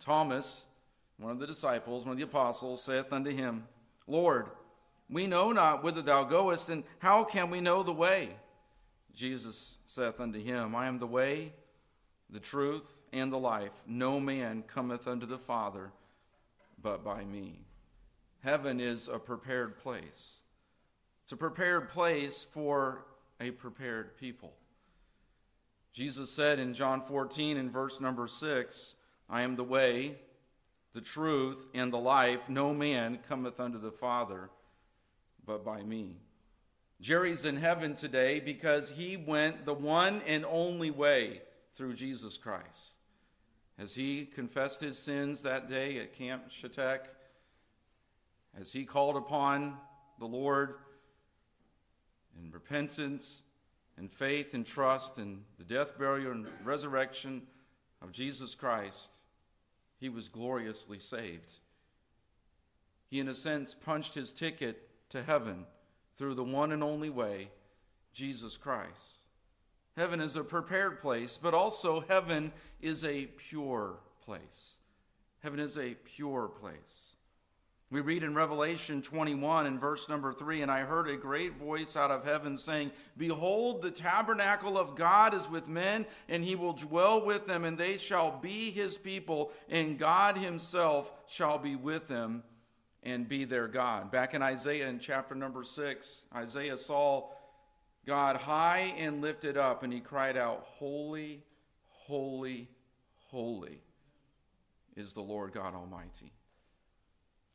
And Thomas, one of the disciples, one of the apostles, saith unto him, Lord, we know not whither thou goest, and how can we know the way? Jesus saith unto him, I am the way, the truth, and the life. No man cometh unto the Father but by me. Heaven is a prepared place. It's a prepared place for a prepared people. Jesus said in John 14, in verse number 6, I am the way, the truth, and the life. No man cometh unto the Father but by me. Jerry's in heaven today because he went the one and only way through Jesus Christ. As he confessed his sins that day at Camp Shatek, as he called upon the Lord in repentance and faith and trust in the death, burial, and resurrection of Jesus Christ, he was gloriously saved. He, in a sense, punched his ticket to heaven through the one and only way, Jesus Christ. Heaven is a prepared place, but also heaven is a pure place. Heaven is a pure place. We read in Revelation 21 in verse number 3 And I heard a great voice out of heaven saying, Behold, the tabernacle of God is with men, and he will dwell with them, and they shall be his people, and God himself shall be with them and be their God. Back in Isaiah in chapter number 6, Isaiah saw God high and lifted up, and he cried out, Holy, holy, holy is the Lord God Almighty.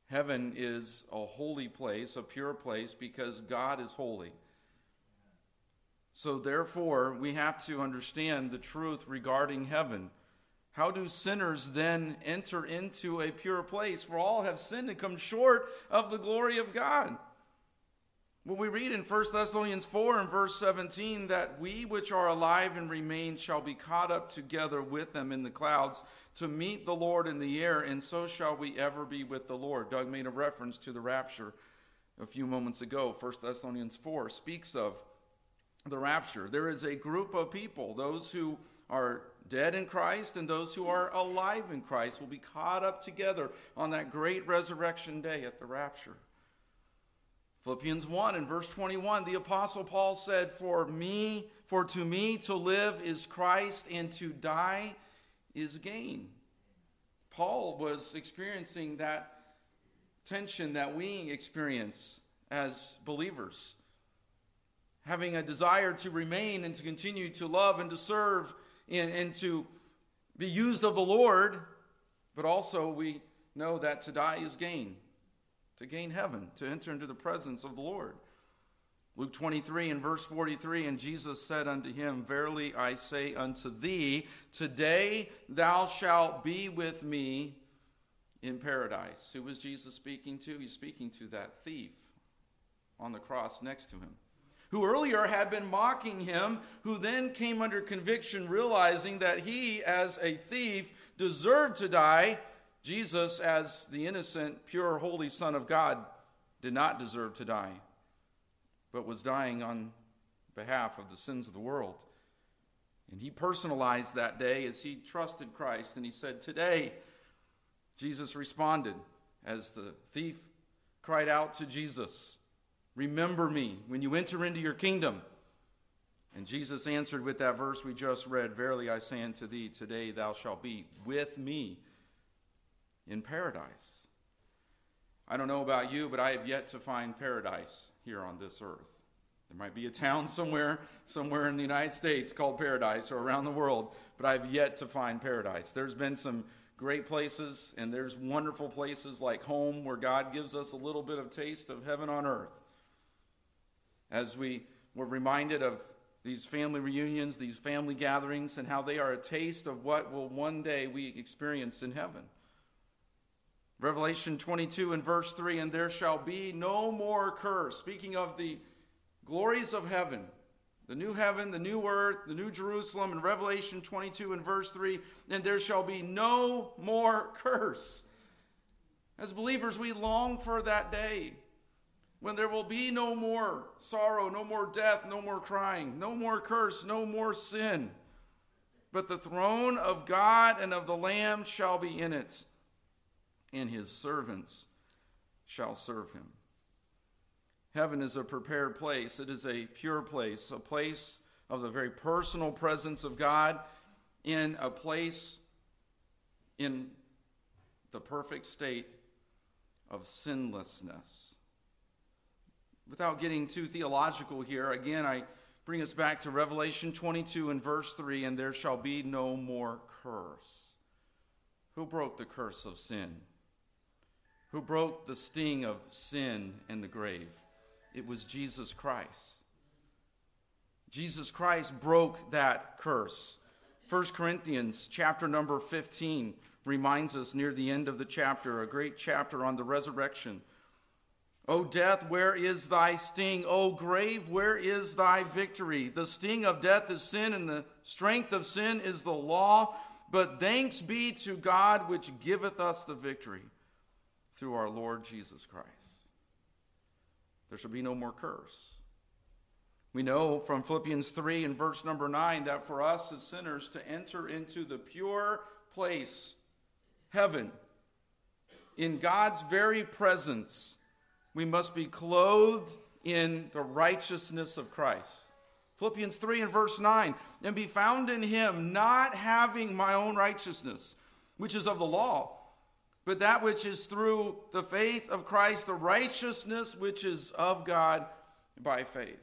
Heaven is a holy place, a pure place, because God is holy. So, therefore, we have to understand the truth regarding heaven. How do sinners then enter into a pure place? For all have sinned and come short of the glory of God. Well, we read in 1 Thessalonians 4 and verse 17 that we which are alive and remain shall be caught up together with them in the clouds to meet the Lord in the air, and so shall we ever be with the Lord. Doug made a reference to the rapture a few moments ago. 1 Thessalonians 4 speaks of the rapture. There is a group of people, those who are dead in Christ and those who are alive in Christ, will be caught up together on that great resurrection day at the rapture. Philippians 1 and verse 21, the apostle Paul said, "For me, for to me to live is Christ and to die is gain." Paul was experiencing that tension that we experience as believers. Having a desire to remain and to continue to love and to serve and, and to be used of the Lord, but also we know that to die is gain to gain heaven, to enter into the presence of the Lord. Luke 23 and verse 43 And Jesus said unto him, Verily I say unto thee, today thou shalt be with me in paradise. Who was Jesus speaking to? He's speaking to that thief on the cross next to him, who earlier had been mocking him, who then came under conviction, realizing that he, as a thief, deserved to die Jesus, as the innocent, pure, holy Son of God, did not deserve to die, but was dying on behalf of the sins of the world. And he personalized that day as he trusted Christ, and he said, Today, Jesus responded as the thief cried out to Jesus, Remember me when you enter into your kingdom. And Jesus answered with that verse we just read Verily I say unto thee, today thou shalt be with me in paradise. I don't know about you, but I have yet to find paradise here on this earth. There might be a town somewhere, somewhere in the United States called paradise or around the world, but I've yet to find paradise. There's been some great places, and there's wonderful places like home where God gives us a little bit of taste of heaven on earth. As we were reminded of these family reunions, these family gatherings, and how they are a taste of what will one day we experience in heaven. Revelation 22 and verse 3 And there shall be no more curse. Speaking of the glories of heaven, the new heaven, the new earth, the new Jerusalem, in Revelation 22 and verse 3 And there shall be no more curse. As believers, we long for that day when there will be no more sorrow, no more death, no more crying, no more curse, no more sin. But the throne of God and of the Lamb shall be in it and his servants shall serve him. Heaven is a prepared place, it is a pure place, a place of the very personal presence of God, in a place in the perfect state of sinlessness. Without getting too theological here, again, I bring us back to Revelation 22 and verse 3 and there shall be no more curse. Who broke the curse of sin? Who broke the sting of sin and the grave. It was Jesus Christ. Jesus Christ broke that curse. 1 Corinthians chapter number 15 reminds us near the end of the chapter, a great chapter on the resurrection. O death, where is thy sting? O grave, where is thy victory? The sting of death is sin, and the strength of sin is the law. But thanks be to God which giveth us the victory through our Lord Jesus Christ. There shall be no more curse. We know from Philippians 3 and verse number 9 that for us as sinners to enter into the pure place, heaven, in God's very presence, we must be clothed in the righteousness of Christ. Philippians 3 and verse 9, and be found in him, not having my own righteousness, which is of the law but that which is through the faith of Christ, the righteousness which is of God by faith.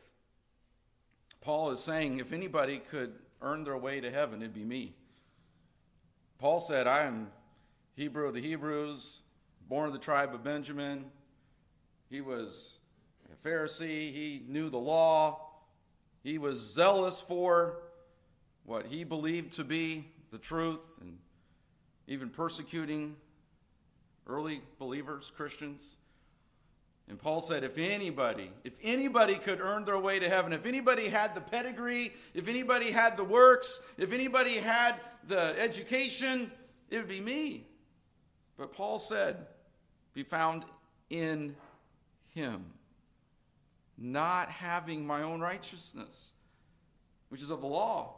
Paul is saying if anybody could earn their way to heaven, it'd be me. Paul said, I am Hebrew of the Hebrews, born of the tribe of Benjamin. He was a Pharisee. He knew the law. He was zealous for what he believed to be the truth and even persecuting early believers, Christians. And Paul said, if anybody, if anybody could earn their way to heaven, if anybody had the pedigree, if anybody had the works, if anybody had the education, it would be me. But Paul said, be found in him, not having my own righteousness, which is of the law,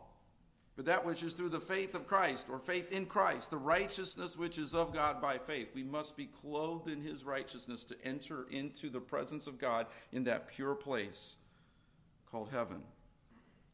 but that which is through the faith of Christ, or faith in Christ, the righteousness which is of God by faith. We must be clothed in his righteousness to enter into the presence of God in that pure place called heaven.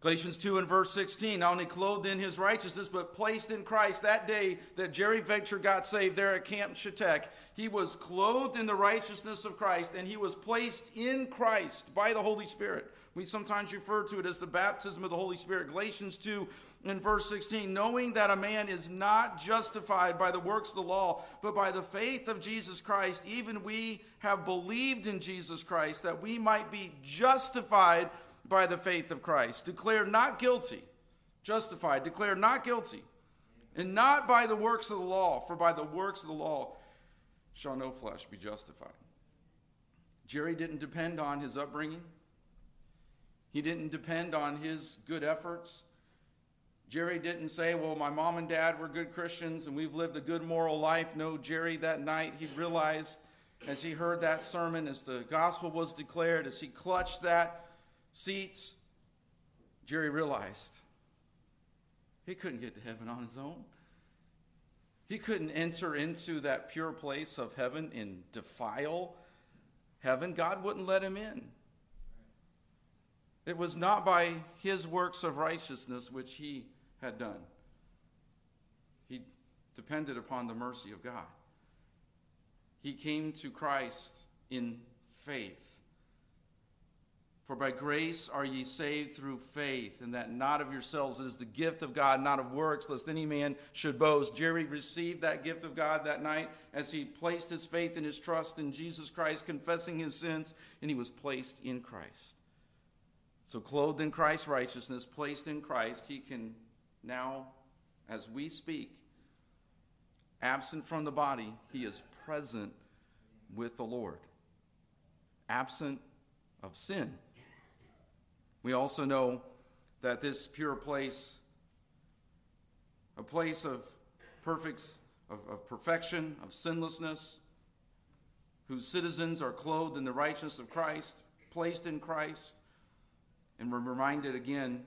Galatians 2 and verse 16, not only clothed in his righteousness, but placed in Christ. That day that Jerry Vegter got saved there at Camp Shetek, he was clothed in the righteousness of Christ and he was placed in Christ by the Holy Spirit. We sometimes refer to it as the baptism of the Holy Spirit. Galatians 2 and verse 16, knowing that a man is not justified by the works of the law, but by the faith of Jesus Christ, even we have believed in Jesus Christ that we might be justified by the faith of Christ, declared not guilty, justified, declared not guilty, and not by the works of the law, for by the works of the law shall no flesh be justified. Jerry didn't depend on his upbringing. He didn't depend on his good efforts. Jerry didn't say, Well, my mom and dad were good Christians and we've lived a good moral life. No, Jerry, that night, he realized as he heard that sermon, as the gospel was declared, as he clutched that seats, Jerry realized he couldn't get to heaven on his own. He couldn't enter into that pure place of heaven and defile heaven. God wouldn't let him in. It was not by his works of righteousness which he had done. He depended upon the mercy of God. He came to Christ in faith. For by grace are ye saved through faith, and that not of yourselves. It is the gift of God, not of works, lest any man should boast. Jerry received that gift of God that night as he placed his faith and his trust in Jesus Christ, confessing his sins, and he was placed in Christ. So, clothed in Christ's righteousness, placed in Christ, he can now, as we speak, absent from the body, he is present with the Lord, absent of sin. We also know that this pure place, a place of perfect, of, of perfection, of sinlessness, whose citizens are clothed in the righteousness of Christ, placed in Christ, and we're reminded again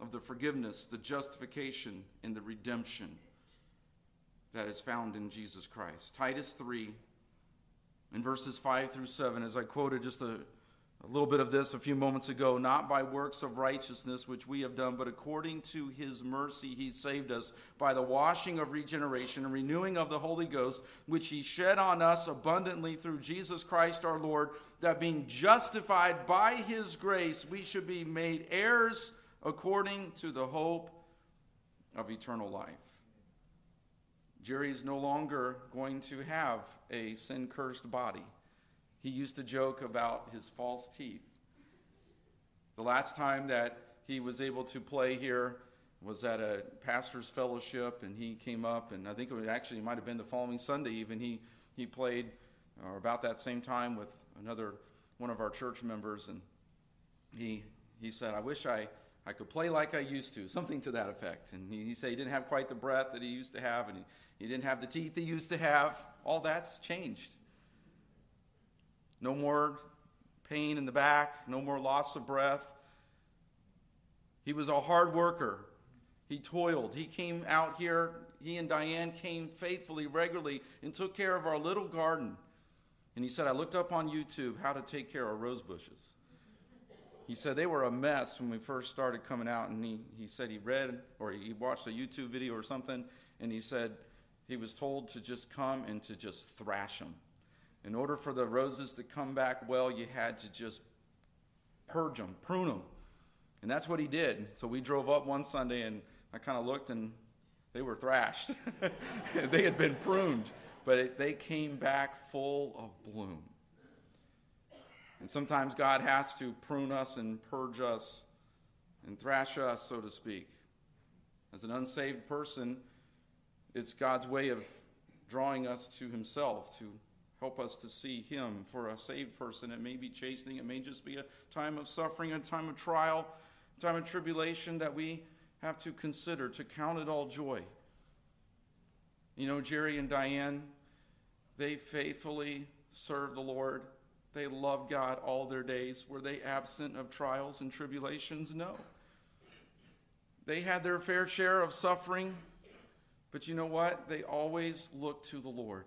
of the forgiveness, the justification, and the redemption that is found in Jesus Christ. Titus 3, in verses 5 through 7, as I quoted just a a little bit of this a few moments ago, not by works of righteousness which we have done, but according to his mercy he saved us by the washing of regeneration and renewing of the Holy Ghost, which he shed on us abundantly through Jesus Christ our Lord, that being justified by his grace, we should be made heirs according to the hope of eternal life. Jerry is no longer going to have a sin cursed body. He used to joke about his false teeth. The last time that he was able to play here was at a pastor's fellowship, and he came up, and I think it was actually it might have been the following Sunday even. He he played, or about that same time with another one of our church members, and he he said, "I wish I." I could play like I used to, something to that effect. And he, he said he didn't have quite the breath that he used to have, and he, he didn't have the teeth he used to have. All that's changed. No more pain in the back, no more loss of breath. He was a hard worker. He toiled. He came out here, he and Diane came faithfully, regularly, and took care of our little garden. And he said, I looked up on YouTube how to take care of rose bushes. He said they were a mess when we first started coming out, and he, he said he read or he watched a YouTube video or something, and he said he was told to just come and to just thrash them. In order for the roses to come back well, you had to just purge them, prune them. And that's what he did. So we drove up one Sunday and I kind of looked and they were thrashed. they had been pruned. but it, they came back full of bloom. And sometimes God has to prune us and purge us and thrash us, so to speak. As an unsaved person, it's God's way of drawing us to Himself to help us to see Him. For a saved person, it may be chastening, it may just be a time of suffering, a time of trial, a time of tribulation that we have to consider, to count it all joy. You know, Jerry and Diane, they faithfully served the Lord. They loved God all their days. Were they absent of trials and tribulations? No. They had their fair share of suffering, but you know what? They always looked to the Lord.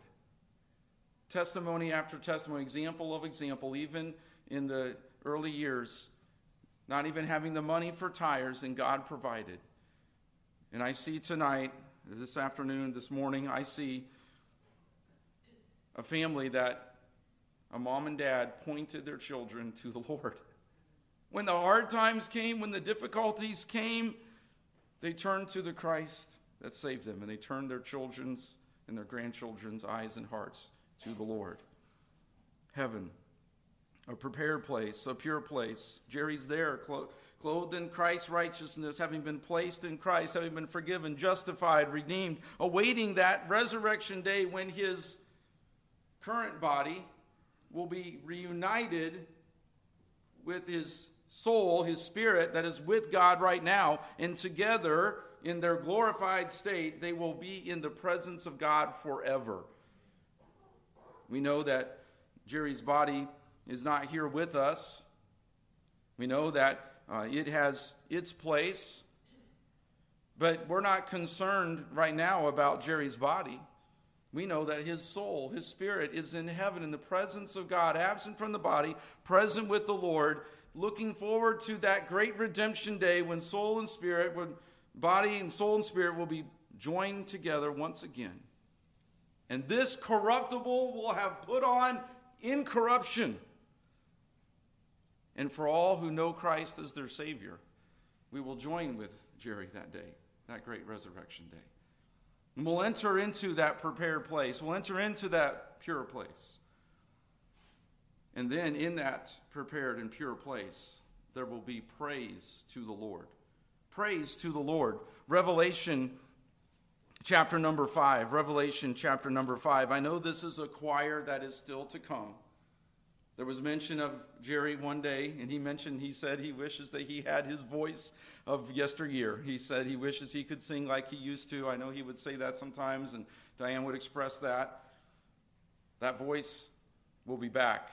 Testimony after testimony, example of example, even in the early years, not even having the money for tires, and God provided. And I see tonight, this afternoon, this morning, I see a family that a mom and dad pointed their children to the Lord. When the hard times came, when the difficulties came, they turned to the Christ that saved them, and they turned their children's and their grandchildren's eyes and hearts to the Lord. Heaven, a prepared place, a pure place. Jerry's there, clo- clothed in Christ's righteousness, having been placed in Christ, having been forgiven, justified, redeemed, awaiting that resurrection day when his current body will be reunited with his soul, his spirit that is with God right now, and together in their glorified state, they will be in the presence of God forever. We know that Jerry's body is not here with us. We know that uh, it has its place, but we're not concerned right now about Jerry's body. We know that his soul, his spirit, is in heaven in the presence of God, absent from the body, present with the Lord, looking forward to that great redemption day when soul and spirit, when body and soul and spirit will be joined together once again. And this corruptible will have put on incorruption. And for all who know Christ as their Savior, we will join with Jerry that day, that great resurrection day. And we'll enter into that prepared place. We'll enter into that pure place. And then in that prepared and pure place, there will be praise to the Lord. Praise to the Lord. Revelation chapter number 5. Revelation chapter number 5. I know this is a choir that is still to come. There was mention of Jerry one day, and he mentioned, he said he wishes that he had his voice of yesteryear. He said he wishes he could sing like he used to. I know he would say that sometimes, and Diane would express that. That voice will be back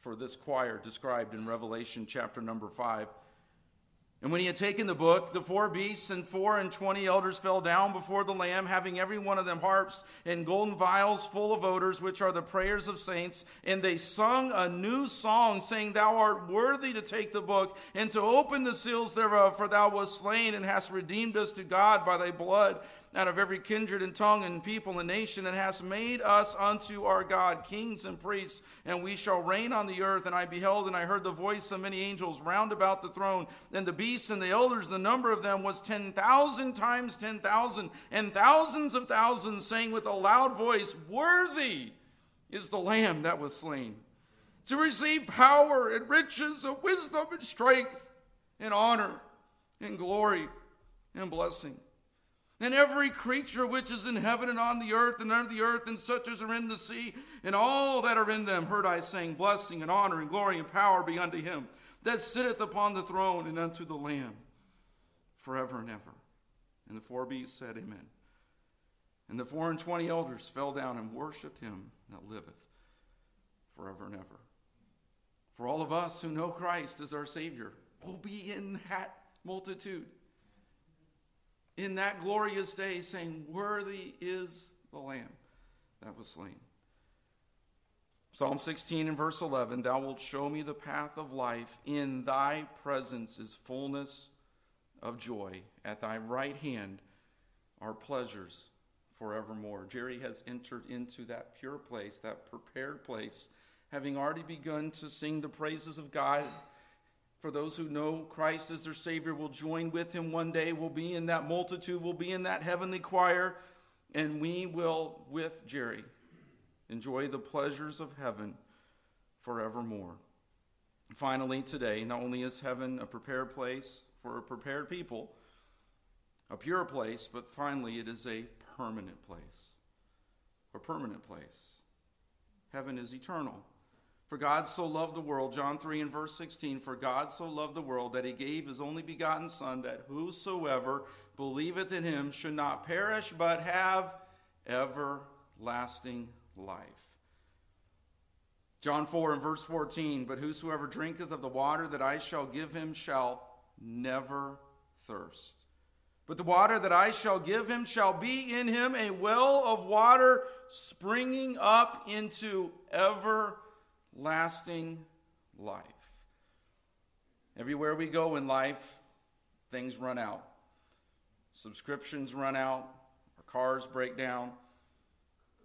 for this choir described in Revelation chapter number 5. And when he had taken the book, the four beasts and four and twenty elders fell down before the Lamb, having every one of them harps and golden vials full of odors, which are the prayers of saints. And they sung a new song, saying, Thou art worthy to take the book and to open the seals thereof, for thou wast slain and hast redeemed us to God by thy blood out of every kindred and tongue and people and nation, and hast made us unto our God kings and priests, and we shall reign on the earth. And I beheld and I heard the voice of many angels round about the throne, and the beasts and the elders, the number of them was ten thousand times ten thousand, and thousands of thousands, saying with a loud voice, Worthy is the Lamb that was slain, to receive power and riches and wisdom and strength and honor and glory and blessing. And every creature which is in heaven and on the earth and under the earth, and such as are in the sea, and all that are in them, heard I saying, Blessing and honor and glory and power be unto him that sitteth upon the throne and unto the Lamb forever and ever. And the four beasts said, Amen. And the four and twenty elders fell down and worshipped him that liveth forever and ever. For all of us who know Christ as our Savior, will be in that multitude in that glorious day, saying, Worthy is the Lamb that was slain. Psalm 16 and verse 11 Thou wilt show me the path of life. In thy presence is fullness of joy. At thy right hand are pleasures forevermore. Jerry has entered into that pure place, that prepared place, having already begun to sing the praises of God for those who know Christ as their Savior will join with him one day, will be in that multitude, will be in that heavenly choir. and we will, with Jerry, enjoy the pleasures of heaven forevermore. Finally, today, not only is heaven a prepared place for a prepared people, a pure place, but finally, it is a permanent place. A permanent place. Heaven is eternal. For God so loved the world, John 3 and verse 16, for God so loved the world that he gave his only begotten Son, that whosoever believeth in him should not perish, but have everlasting life. John 4 and verse 14, but whosoever drinketh of the water that I shall give him shall never thirst. But the water that I shall give him shall be in him a well of water springing up into everlasting life. Everywhere we go in life, things run out. Subscriptions run out, our cars break down,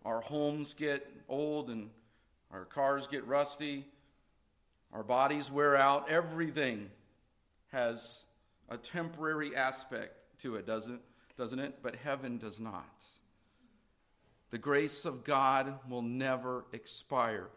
our homes get old and our cars get rusty, our bodies wear out. Everything has a temporary aspect to it, doesn't, doesn't it? But heaven does not. The grace of God will never expire.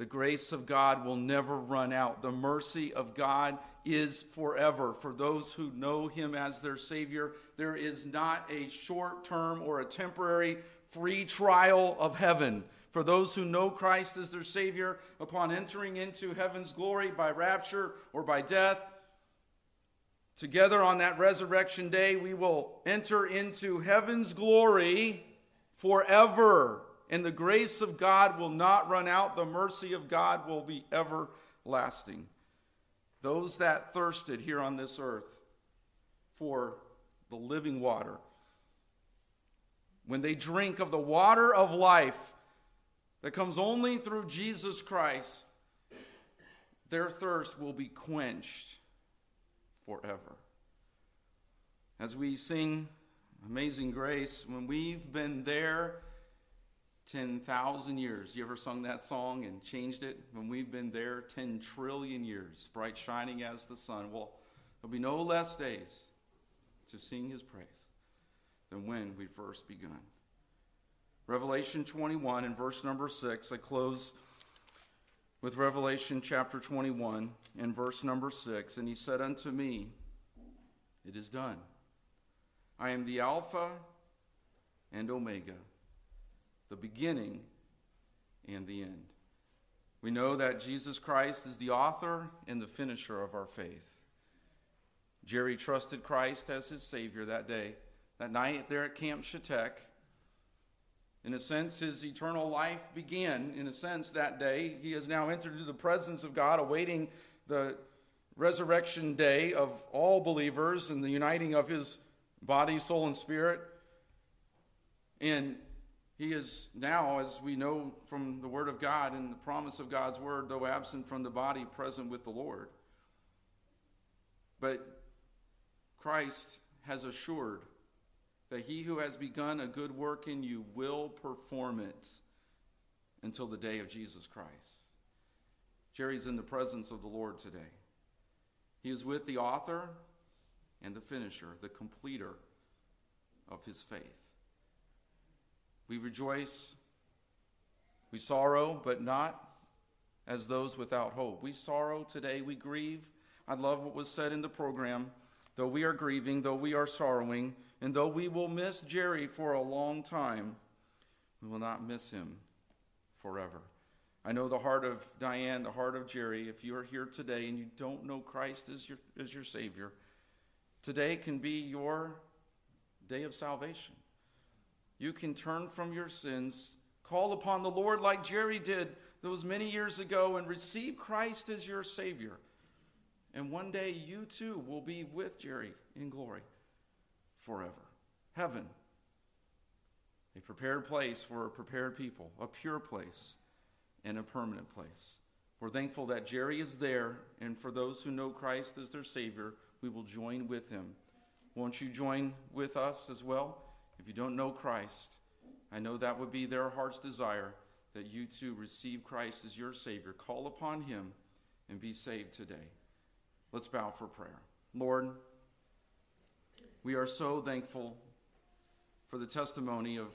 The grace of God will never run out. The mercy of God is forever. For those who know Him as their Savior, there is not a short term or a temporary free trial of heaven. For those who know Christ as their Savior, upon entering into heaven's glory by rapture or by death, together on that resurrection day, we will enter into heaven's glory forever. And the grace of God will not run out, the mercy of God will be everlasting. Those that thirsted here on this earth for the living water, when they drink of the water of life that comes only through Jesus Christ, their thirst will be quenched forever. As we sing Amazing Grace, when we've been there 10,000 years, you ever sung that song and changed it? When we've been there 10 trillion years, bright shining as the sun, well, there'll be no less days to sing his praise than when we first begun. Revelation 21 and verse number 6, I close with Revelation chapter 21 and verse number 6. And he said unto me, It is done. I am the Alpha and Omega, the beginning and the end. We know that Jesus Christ is the author and the finisher of our faith. Jerry trusted Christ as his Savior that day, that night there at Camp Shetek. In a sense, his eternal life began. In a sense, that day, he has now entered into the presence of God, awaiting the resurrection day of all believers and the uniting of his body, soul, and spirit. And he is now, as we know from the Word of God and the promise of God's Word, though absent from the body, present with the Lord. But Christ has assured that he who has begun a good work in you will perform it until the day of Jesus Christ. Jerry's in the presence of the Lord today. He is with the author and the finisher, the completer of his faith. We rejoice, we sorrow, but not as those without hope. We sorrow today, we grieve. I love what was said in the program. Though we are grieving, though we are sorrowing, and though we will miss Jerry for a long time, we will not miss him forever. I know the heart of Diane, the heart of Jerry. If you are here today and you don't know Christ as your, as your Savior, today can be your day of salvation. You can turn from your sins, call upon the Lord like Jerry did those many years ago, and receive Christ as your Savior. And one day you too will be with Jerry in glory forever. Heaven, a prepared place for a prepared people, a pure place, and a permanent place. We're thankful that Jerry is there, and for those who know Christ as their Savior, we will join with him. Won't you join with us as well? If you don't know Christ, I know that would be their heart's desire that you too receive Christ as your Savior. Call upon him and be saved today. Let's bow for prayer. Lord, we are so thankful for the testimony of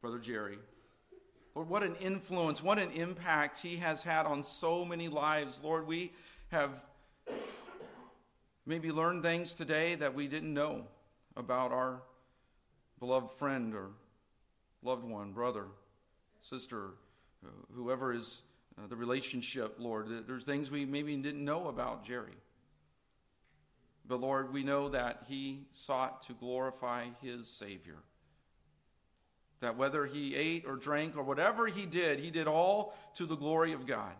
Brother Jerry. Lord, what an influence, what an impact he has had on so many lives. Lord, we have maybe learned things today that we didn't know about our beloved friend or loved one, brother, sister, uh, whoever is uh, the relationship, Lord. There's things we maybe didn't know about Jerry. But Lord, we know that he sought to glorify his Savior. That whether he ate or drank or whatever he did, he did all to the glory of God.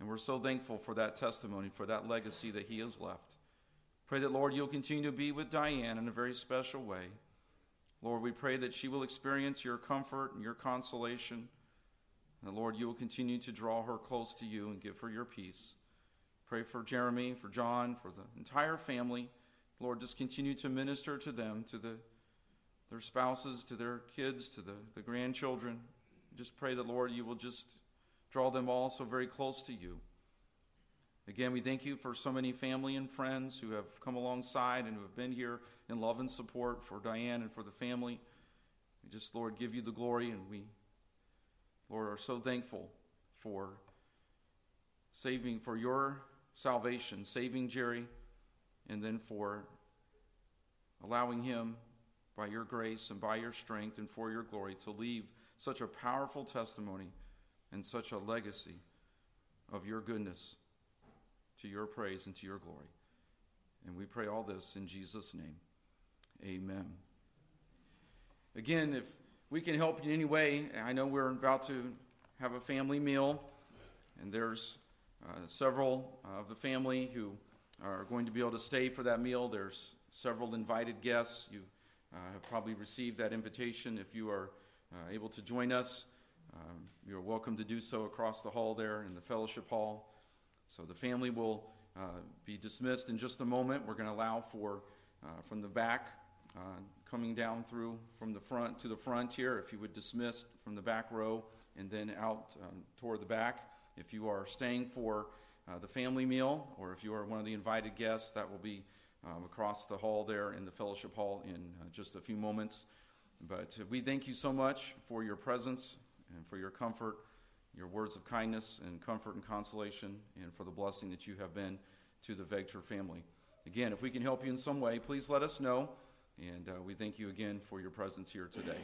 And we're so thankful for that testimony, for that legacy that he has left. Pray that, Lord, you'll continue to be with Diane in a very special way. Lord, we pray that she will experience your comfort and your consolation. And Lord, you will continue to draw her close to you and give her your peace. Pray for Jeremy, for John, for the entire family. Lord, just continue to minister to them, to the, their spouses, to their kids, to the, the grandchildren. Just pray that, Lord, you will just draw them all so very close to you. Again, we thank you for so many family and friends who have come alongside and who have been here in love and support for Diane and for the family. We just, Lord, give you the glory, and we, Lord, are so thankful for saving, for your salvation, saving Jerry, and then for allowing him, by your grace and by your strength and for your glory, to leave such a powerful testimony and such a legacy of your goodness to your praise and to your glory. And we pray all this in Jesus' name. Amen. Again, if we can help you in any way, I know we're about to have a family meal, and there's uh, several of the family who are going to be able to stay for that meal. There's several invited guests. You uh, have probably received that invitation. If you are uh, able to join us, um, you're welcome to do so across the hall there in the fellowship hall. So the family will uh, be dismissed in just a moment. We're going to allow for uh, from the back, uh, coming down through from the front to the front here, if you would dismiss from the back row and then out um, toward the back. If you are staying for uh, the family meal or if you are one of the invited guests, that will be um, across the hall there in the fellowship hall in uh, just a few moments. But we thank you so much for your presence and for your comfort your words of kindness and comfort and consolation, and for the blessing that you have been to the Vegter family. Again, if we can help you in some way, please let us know, and uh, we thank you again for your presence here today.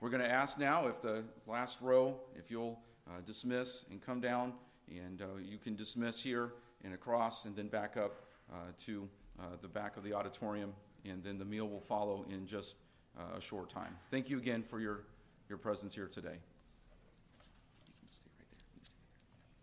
We're going to ask now if the last row, if you'll uh, dismiss and come down, and uh, you can dismiss here and across, and then back up uh, to uh, the back of the auditorium, and then the meal will follow in just uh, a short time. Thank you again for your, your presence here today.